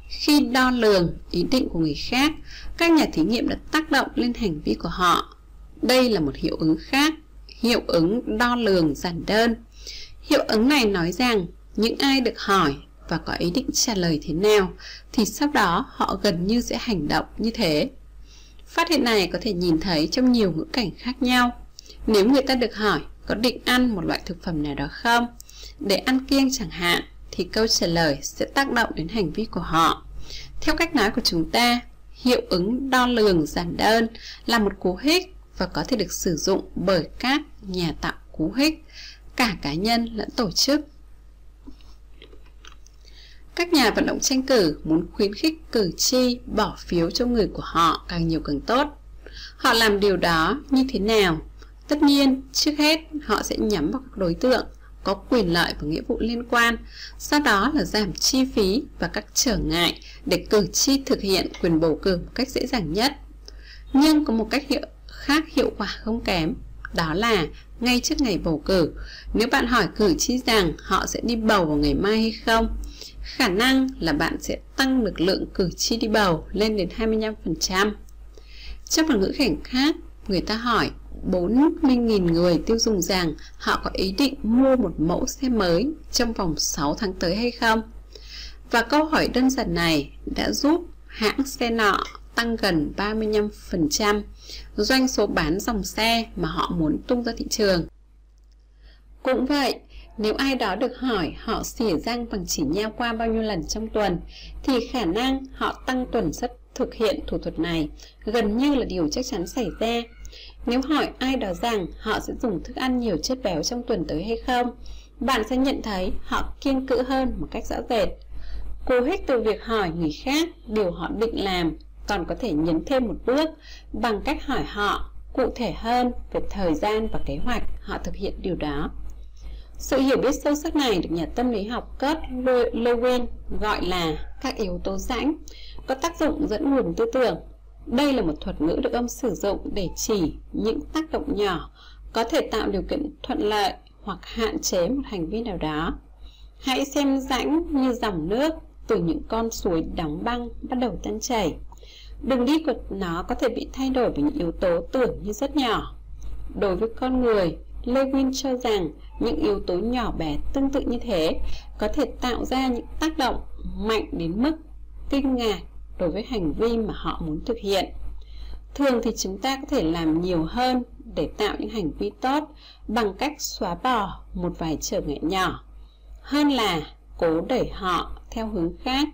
Khi đo lường ý định của người khác, các nhà thí nghiệm đã tác động lên hành vi của họ. Đây là một hiệu ứng khác, hiệu ứng đo lường giản đơn. Hiệu ứng này nói rằng những ai được hỏi và có ý định trả lời thế nào thì sau đó họ gần như sẽ hành động như thế. Phát hiện này có thể nhìn thấy trong nhiều ngữ cảnh khác nhau. Nếu người ta được hỏi có định ăn một loại thực phẩm nào đó không, để ăn kiêng chẳng hạn, thì câu trả lời sẽ tác động đến hành vi của họ. Theo cách nói của chúng ta, hiệu ứng đo lường giản đơn là một cú hích và có thể được sử dụng bởi các nhà tạo cú hích, cả cá nhân lẫn tổ chức. Các nhà vận động tranh cử muốn khuyến khích cử tri bỏ phiếu cho người của họ càng nhiều càng tốt. Họ làm điều đó như thế nào? Tất nhiên, trước hết họ sẽ nhắm vào các đối tượng có quyền lợi và nghĩa vụ liên quan, sau đó là giảm chi phí và các trở ngại để cử tri thực hiện quyền bầu cử một cách dễ dàng nhất. Nhưng có một cách hiệu khác hiệu quả không kém, đó là ngay trước ngày bầu cử, nếu bạn hỏi cử tri rằng họ sẽ đi bầu vào ngày mai hay không, khả năng là bạn sẽ tăng được lượng cử tri đi bầu lên đến 25%. Trong một ngữ cảnh khác, người ta hỏi 40.000 người tiêu dùng rằng họ có ý định mua một mẫu xe mới trong vòng 6 tháng tới hay không. Và câu hỏi đơn giản này đã giúp hãng xe nọ tăng gần 35% doanh số bán dòng xe mà họ muốn tung ra thị trường. Cũng vậy, nếu ai đó được hỏi họ xỉa răng bằng chỉ nhau qua bao nhiêu lần trong tuần, thì khả năng họ tăng tuần suất thực hiện thủ thuật này gần như là điều chắc chắn xảy ra. Nếu hỏi ai đó rằng họ sẽ dùng thức ăn nhiều chất béo trong tuần tới hay không, bạn sẽ nhận thấy họ kiên cữ hơn một cách rõ rệt. Cố hết từ việc hỏi người khác điều họ định làm còn có thể nhấn thêm một bước bằng cách hỏi họ cụ thể hơn về thời gian và kế hoạch họ thực hiện điều đó. Sự hiểu biết sâu sắc này được nhà tâm lý học Kurt Lewin gọi là các yếu tố rãnh, có tác dụng dẫn nguồn tư tưởng. Đây là một thuật ngữ được ông sử dụng để chỉ những tác động nhỏ có thể tạo điều kiện thuận lợi hoặc hạn chế một hành vi nào đó. Hãy xem rãnh như dòng nước từ những con suối đóng băng bắt đầu tan chảy. Đường đi của nó có thể bị thay đổi bởi những yếu tố tưởng như rất nhỏ. Đối với con người, Lewin cho rằng những yếu tố nhỏ bé tương tự như thế có thể tạo ra những tác động mạnh đến mức kinh ngạc đối với hành vi mà họ muốn thực hiện. Thường thì chúng ta có thể làm nhiều hơn để tạo những hành vi tốt bằng cách xóa bỏ một vài trở ngại nhỏ, hơn là cố đẩy họ theo hướng khác.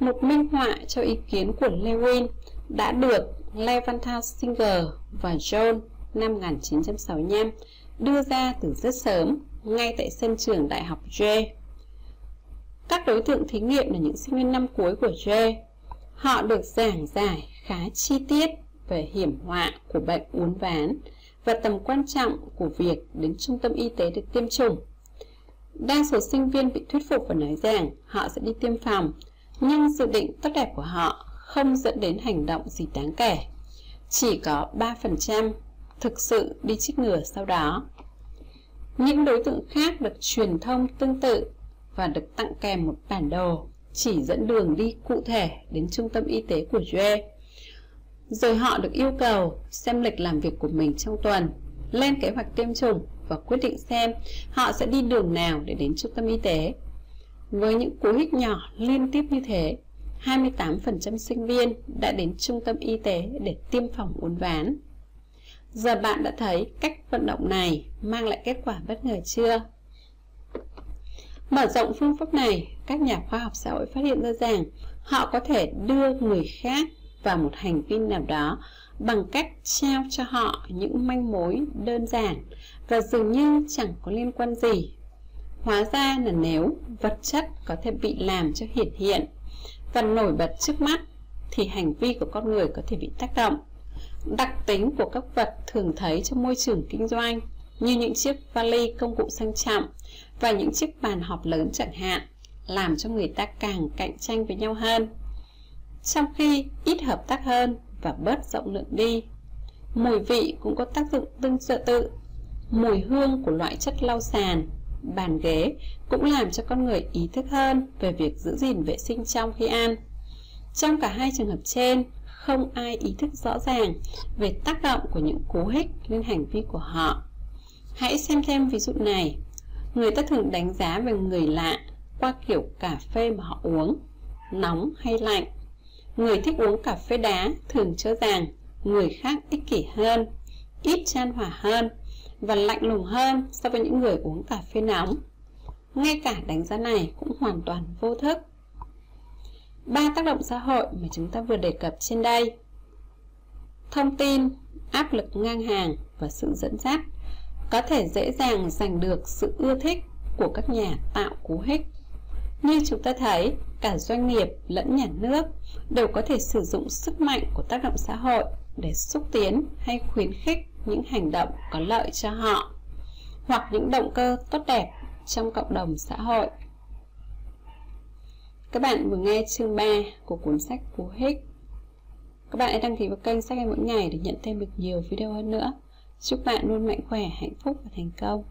Một minh họa cho ý kiến của Lewin đã được Levanta Singer và John năm 1965 đưa ra từ rất sớm ngay tại sân trường Đại học Yale. Các đối tượng thí nghiệm là những sinh viên năm cuối của Yale. Họ được giảng giải khá chi tiết về hiểm họa của bệnh uốn ván và tầm quan trọng của việc đến trung tâm y tế để tiêm chủng. Đa số sinh viên bị thuyết phục và nói rằng họ sẽ đi tiêm phòng, nhưng dự định tốt đẹp của họ không dẫn đến hành động gì đáng kể. Chỉ có 3% thực sự đi chích ngừa sau đó. Những đối tượng khác được truyền thông tương tự và được tặng kèm một bản đồ chỉ dẫn đường đi cụ thể đến trung tâm y tế của Joe Rồi họ được yêu cầu xem lịch làm việc của mình trong tuần lên kế hoạch tiêm chủng và quyết định xem họ sẽ đi đường nào để đến trung tâm y tế. Với những cú hích nhỏ liên tiếp như thế, 28% sinh viên đã đến trung tâm y tế để tiêm phòng uốn ván. Giờ bạn đã thấy cách vận động này mang lại kết quả bất ngờ chưa? Mở rộng phương pháp này, các nhà khoa học xã hội phát hiện ra rằng họ có thể đưa người khác vào một hành vi nào đó bằng cách trao cho họ những manh mối đơn giản và dường như chẳng có liên quan gì. Hóa ra là nếu vật chất có thể bị làm cho hiển hiện và nổi bật trước mắt thì hành vi của con người có thể bị tác động. Đặc tính của các vật thường thấy trong môi trường kinh doanh, như những chiếc vali công cụ sang trọng và những chiếc bàn họp lớn chẳng hạn, làm cho người ta càng cạnh tranh với nhau hơn. Trong khi ít hợp tác hơn và bớt rộng lượng đi, mùi vị cũng có tác dụng tương tự tự. Mùi hương của loại chất lau sàn, bàn ghế cũng làm cho con người ý thức hơn về việc giữ gìn vệ sinh trong khi ăn. Trong cả hai trường hợp trên không ai ý thức rõ ràng về tác động của những cú hích lên hành vi của họ. Hãy xem thêm ví dụ này. Người ta thường đánh giá về người lạ qua kiểu cà phê mà họ uống, nóng hay lạnh. Người thích uống cà phê đá thường cho rằng người khác ích kỷ hơn, ít chan hòa hơn và lạnh lùng hơn so với những người uống cà phê nóng. Ngay cả đánh giá này cũng hoàn toàn vô thức ba tác động xã hội mà chúng ta vừa đề cập trên đây. Thông tin, áp lực ngang hàng và sự dẫn dắt có thể dễ dàng giành được sự ưa thích của các nhà tạo cú hích. Như chúng ta thấy, cả doanh nghiệp lẫn nhà nước đều có thể sử dụng sức mạnh của tác động xã hội để xúc tiến hay khuyến khích những hành động có lợi cho họ hoặc những động cơ tốt đẹp trong cộng đồng xã hội các bạn vừa nghe chương 3 của cuốn sách Cú Hích. Các bạn hãy đăng ký vào kênh sách em mỗi ngày để nhận thêm được nhiều video hơn nữa. Chúc bạn luôn mạnh khỏe, hạnh phúc và thành công.